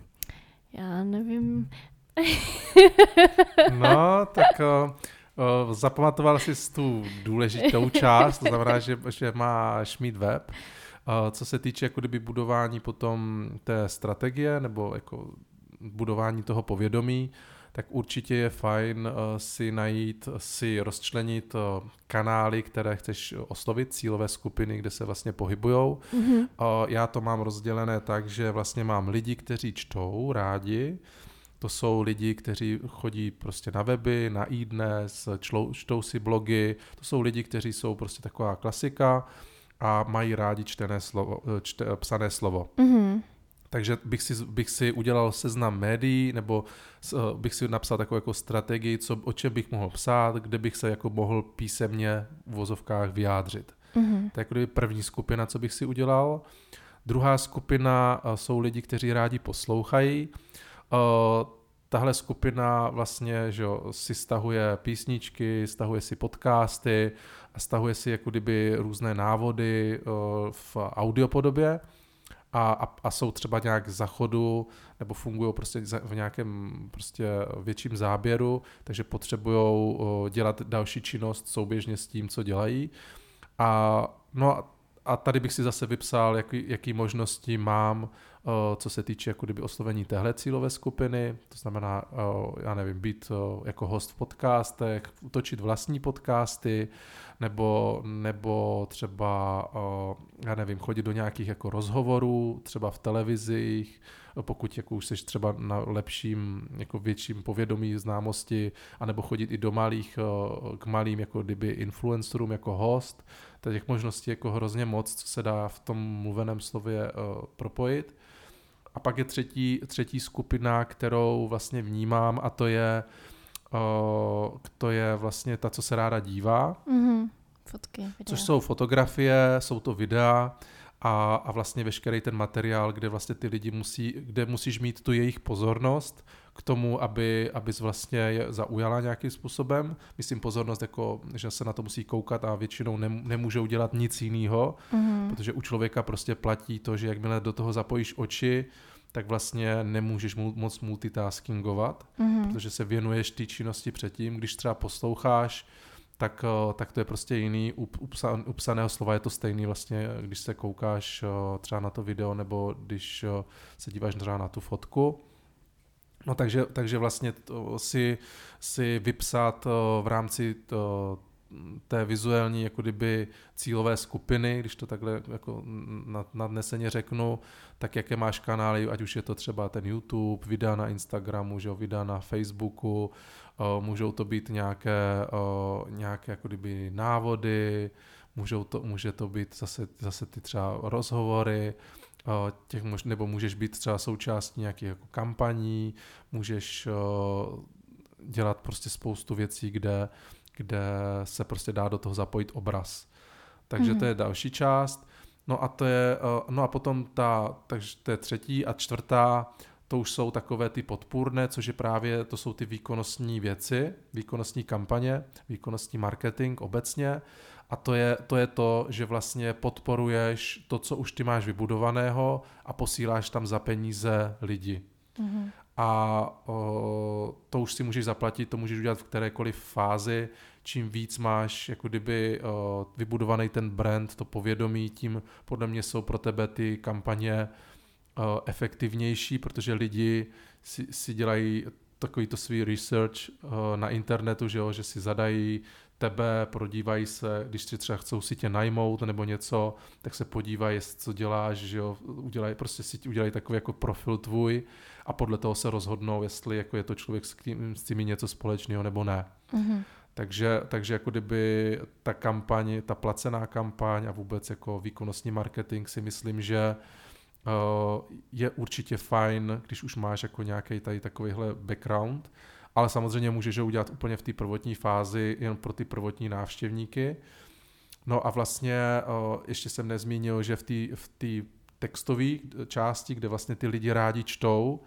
já nevím, No, tak uh, uh, zapamatoval jsi tu důležitou část, to znamená, že, že máš mít web. Uh, co se týče jako kdyby budování potom té strategie nebo jako budování toho povědomí, tak určitě je fajn uh, si najít, si rozčlenit kanály, které chceš oslovit, cílové skupiny, kde se vlastně pohybujou. Mm-hmm. Já to mám rozdělené tak, že vlastně mám lidi, kteří čtou rádi, to jsou lidi, kteří chodí prostě na weby, na e-dnes, čtou si blogy, to jsou lidi, kteří jsou prostě taková klasika a mají rádi čtené slovo, čte, psané slovo. Mm-hmm. Takže bych si, bych si udělal seznam médií, nebo uh, bych si napsal takovou jako strategii, co, o čem bych mohl psát, kde bych se jako mohl písemně v vozovkách vyjádřit. Mm-hmm. To je jako první skupina, co bych si udělal. Druhá skupina uh, jsou lidi, kteří rádi poslouchají. Tahle skupina vlastně že jo, si stahuje písničky, stahuje si podcasty stahuje si jako kdyby různé návody v audiopodobě a, a, a jsou třeba nějak za chodu nebo fungují prostě v nějakém prostě větším záběru, takže potřebují dělat další činnost souběžně s tím, co dělají. A, no a tady bych si zase vypsal, jaký, jaký možnosti mám, co se týče jako kdyby oslovení téhle cílové skupiny, to znamená, já nevím, být jako host v podcastech, utočit vlastní podcasty, nebo, nebo třeba, já nevím, chodit do nějakých jako rozhovorů, třeba v televizích, pokud jako už jsi třeba na lepším, jako větším povědomí známosti, anebo chodit i do malých, k malým jako kdyby influencerům jako host, těch možností jako hrozně moc, co se dá v tom mluveném slově propojit. A pak je třetí, třetí skupina, kterou vlastně vnímám a to je uh, to je vlastně ta, co se ráda dívá. Mm-hmm. Fotky, videa. Což jsou fotografie, jsou to videa a, a vlastně veškerý ten materiál, kde vlastně ty lidi musí, kde musíš mít tu jejich pozornost k tomu, aby, abys vlastně je zaujala nějakým způsobem. Myslím pozornost, jako, že se na to musí koukat a většinou nemůžou dělat nic jiného, mm-hmm. protože u člověka prostě platí to, že jakmile do toho zapojíš oči, tak vlastně nemůžeš moc multitaskingovat, mm-hmm. protože se věnuješ té činnosti předtím. Když třeba posloucháš, tak, eh, tak to je prostě jiný. U, u, psa, u psaného slova je to stejný vlastně, když se koukáš eh, třeba na to video nebo když eh, se díváš třeba na tu fotku. No takže, takže vlastně to si, si vypsat v rámci to, té vizuální jako kdyby cílové skupiny, když to takhle jako nadneseně řeknu, tak jaké máš kanály, ať už je to třeba ten YouTube, videa na Instagramu, že videa na Facebooku, můžou to být nějaké, nějaké jako kdyby návody, můžou to, může to být zase, zase ty třeba rozhovory, těch mož, nebo můžeš být třeba součástí nějakých jako kampaní, můžeš dělat prostě spoustu věcí, kde, kde se prostě dá do toho zapojit obraz. Takže mm-hmm. to je další část. No a to je, no a potom ta, takže to je třetí a čtvrtá, to už jsou takové ty podpůrné, což je právě, to jsou ty výkonnostní věci, výkonnostní kampaně, výkonnostní marketing obecně a to je, to je to, že vlastně podporuješ to, co už ty máš vybudovaného a posíláš tam za peníze lidi. Mm-hmm. A o, to už si můžeš zaplatit, to můžeš udělat v kterékoliv fázi. Čím víc máš jako kdyby o, vybudovaný ten brand, to povědomí, tím podle mě jsou pro tebe ty kampaně efektivnější, protože lidi si, si dělají takový to svý research uh, na internetu, že, jo, že si zadají tebe, prodívají se, když si třeba chcou si tě najmout nebo něco, tak se podívají, co děláš, že jo, udělají, prostě si udělají takový jako profil tvůj a podle toho se rozhodnou, jestli jako je to člověk s, tím, s tím něco společného nebo ne. Mm-hmm. Takže, takže jako kdyby ta kampaň, ta placená kampaň a vůbec jako výkonnostní marketing si myslím, že uh, Eh, je určitě fajn, když už máš jako nějaký tady takovýhle background, ale samozřejmě můžeš ho udělat úplně v té prvotní fázi, jen pro ty prvotní návštěvníky. No a vlastně eh, ještě jsem nezmínil, že v té v textové části, kde vlastně ty lidi rádi čtou,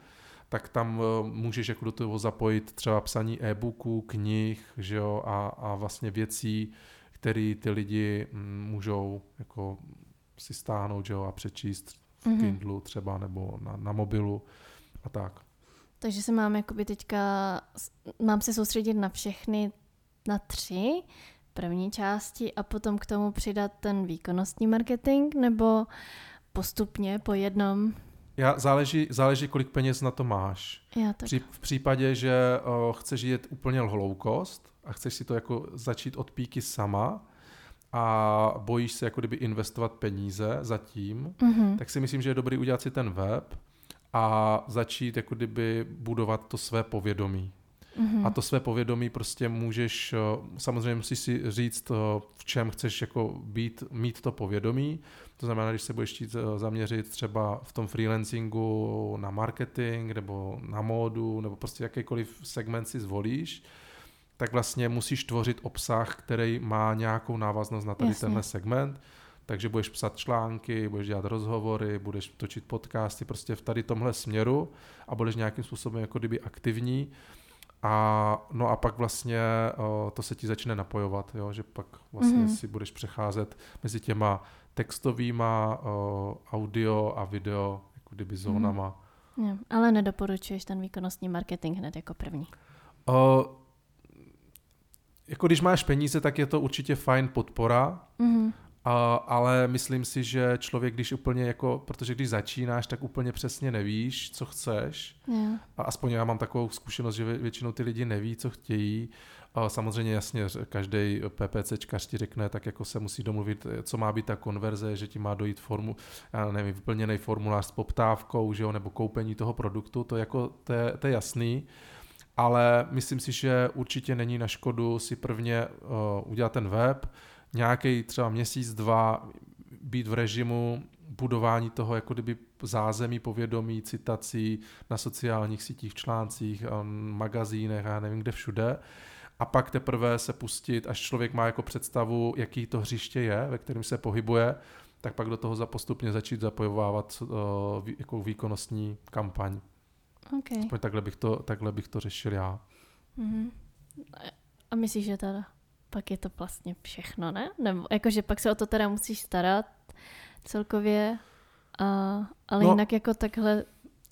tak tam eh, můžeš jako do toho zapojit třeba psaní e-booků, knih, že jo, a, a vlastně věcí, které ty lidi mm, můžou jako si stáhnout, že jo, a přečíst v mm-hmm. Kindlu třeba nebo na, na mobilu a tak. Takže se mám jakoby teďka, mám se soustředit na všechny, na tři první části a potom k tomu přidat ten výkonnostní marketing, nebo postupně po jednom? Já, záleží, záleží, kolik peněz na to máš. Já tak. Při, v případě, že o, chceš jít úplně low cost a chceš si to jako začít od píky sama, a bojíš se jako kdyby investovat peníze zatím, mm-hmm. tak si myslím, že je dobrý udělat si ten web a začít jako kdyby budovat to své povědomí. Mm-hmm. A to své povědomí prostě můžeš, samozřejmě musíš si říct, v čem chceš jako být, mít to povědomí. To znamená, když se budeš chtít zaměřit třeba v tom freelancingu na marketing nebo na módu, nebo prostě jakýkoliv segment si zvolíš, tak vlastně musíš tvořit obsah, který má nějakou návaznost na tady Jasně. tenhle segment. Takže budeš psat články, budeš dělat rozhovory, budeš točit podcasty, prostě v tady tomhle směru a budeš nějakým způsobem jako kdyby aktivní. A, no a pak vlastně o, to se ti začne napojovat, jo? že pak vlastně mm-hmm. si budeš přecházet mezi těma textovýma, o, audio a video, jako kdyby mhm. zónama. Mm. Ja, ale nedoporučuješ ten výkonnostní marketing hned jako první? O, jako když máš peníze, tak je to určitě fajn podpora, mm-hmm. a, ale myslím si, že člověk, když úplně jako, protože když začínáš, tak úplně přesně nevíš, co chceš. Yeah. A aspoň já mám takovou zkušenost, že většinou ty lidi neví, co chtějí. A samozřejmě jasně, každý PPCčkař ti řekne, tak jako se musí domluvit, co má být ta konverze, že ti má dojít formu, já nevím, vyplněný formulář s poptávkou, že jo, nebo koupení toho produktu, to, jako, to, je, to je jasný ale myslím si, že určitě není na škodu si prvně uh, udělat ten web, nějaký třeba měsíc, dva být v režimu budování toho jako kdyby zázemí, povědomí, citací na sociálních sítích, článcích, magazínech a nevím kde všude. A pak teprve se pustit, až člověk má jako představu, jaký to hřiště je, ve kterém se pohybuje, tak pak do toho postupně začít zapojovávat uh, jako výkonnostní kampaň. Okay. Aspoň takhle bych to, takhle bych to řešil já. Mm-hmm. A myslíš, že teda pak je to vlastně všechno, ne? Nebo jakože pak se o to teda musíš starat celkově, a, ale no, jinak jako takhle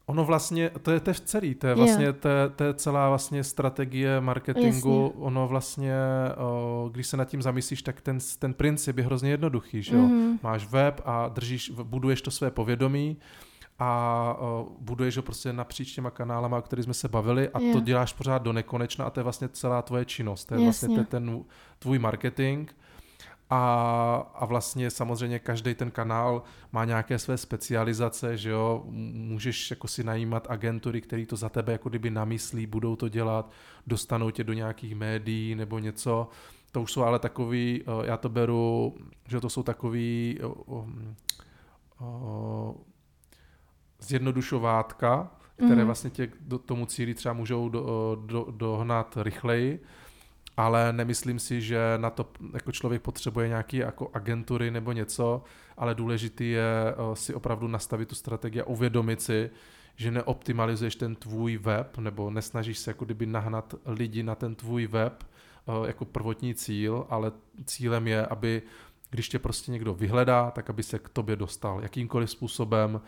Ono vlastně, to je tež celý, to je vlastně, to je, to je celá vlastně strategie marketingu, Jasně. ono vlastně, o, když se nad tím zamyslíš, tak ten, ten princip je hrozně jednoduchý, že jo? Mm-hmm. Máš web a držíš, buduješ to své povědomí, a uh, buduješ ho prostě napříč těma kanálama, o kterých jsme se bavili a je. to děláš pořád do nekonečna a to je vlastně celá tvoje činnost, to je Jasně. vlastně ten, ten tvůj marketing a, a vlastně samozřejmě každý ten kanál má nějaké své specializace, že jo, můžeš jako si najímat agentury, které to za tebe jako kdyby namyslí, budou to dělat, dostanou tě do nějakých médií nebo něco, to už jsou ale takový, já to beru, že to jsou takový zjednodušovátka, které mm. vlastně tě do tomu cíli třeba můžou do, do, dohnat rychleji, ale nemyslím si, že na to jako člověk potřebuje nějaký jako agentury nebo něco, ale důležitý je si opravdu nastavit tu strategii a uvědomit si, že neoptimalizuješ ten tvůj web nebo nesnažíš se jako kdyby nahnat lidi na ten tvůj web jako prvotní cíl, ale cílem je, aby když tě prostě někdo vyhledá, tak aby se k tobě dostal jakýmkoliv způsobem.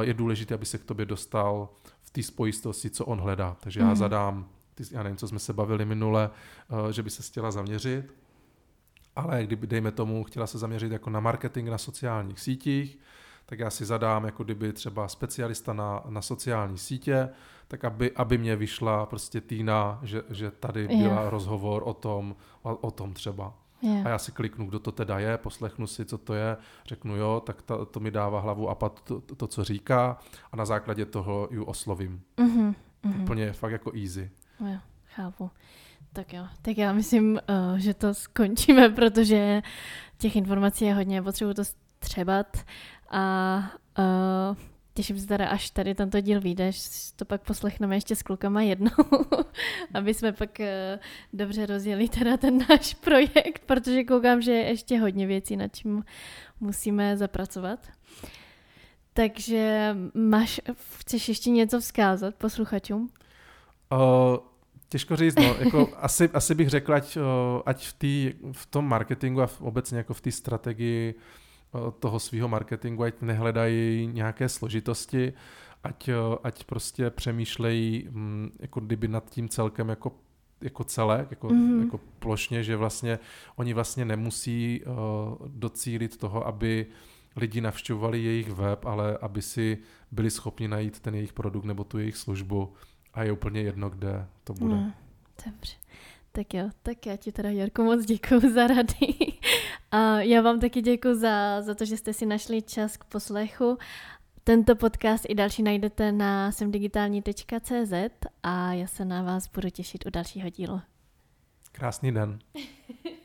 Je důležité, aby se k tobě dostal v té spojitosti, co on hledá. Takže mm. já mhm. zadám, já nevím, co jsme se bavili minule, eh, že by se chtěla zaměřit, ale kdyby, dejme tomu, chtěla se zaměřit jako na marketing na sociálních sítích, tak já si zadám jako kdyby třeba specialista na, na sociální sítě, tak aby, aby mě vyšla prostě Týna, že, že tady byla yeah. rozhovor o tom, o, o tom třeba. Yeah. A já si kliknu, kdo to teda je, poslechnu si, co to je, řeknu jo, tak to, to mi dává hlavu a pat to, to, to, co říká a na základě toho ji oslovím. Mm-hmm, mm-hmm. Úplně fakt jako easy. Jo, chápu. Tak jo, tak já myslím, uh, že to skončíme, protože těch informací je hodně, potřebuji to střebat a uh, Těším se teda, až tady tento díl vyjde, to pak poslechneme ještě s klukama jednou, aby jsme pak uh, dobře rozjeli teda ten náš projekt, protože koukám, že je ještě hodně věcí, nad čím musíme zapracovat. Takže máš, chceš ještě něco vzkázat posluchačům? Uh, těžko říct, no, jako asi, asi bych řekl, ať, uh, ať v, tý, v tom marketingu a v, obecně jako v té strategii uh, toho svého marketingu, ať nehledají nějaké složitosti, ať, ať prostě přemýšlejí mm, jako kdyby nad tím celkem jako jako celé, jako, mm-hmm. jako plošně, že vlastně oni vlastně nemusí uh, docílit toho, aby lidi navštěvovali jejich web, ale aby si byli schopni najít ten jejich produkt nebo tu jejich službu a je úplně jedno, kde to bude. No, dobře. Tak jo, tak já ti teda Jarko moc děkuji za rady. A já vám taky děkuji za, za to, že jste si našli čas k poslechu. Tento podcast i další najdete na semdigitální.cz a já se na vás budu těšit u dalšího dílu. Krásný den.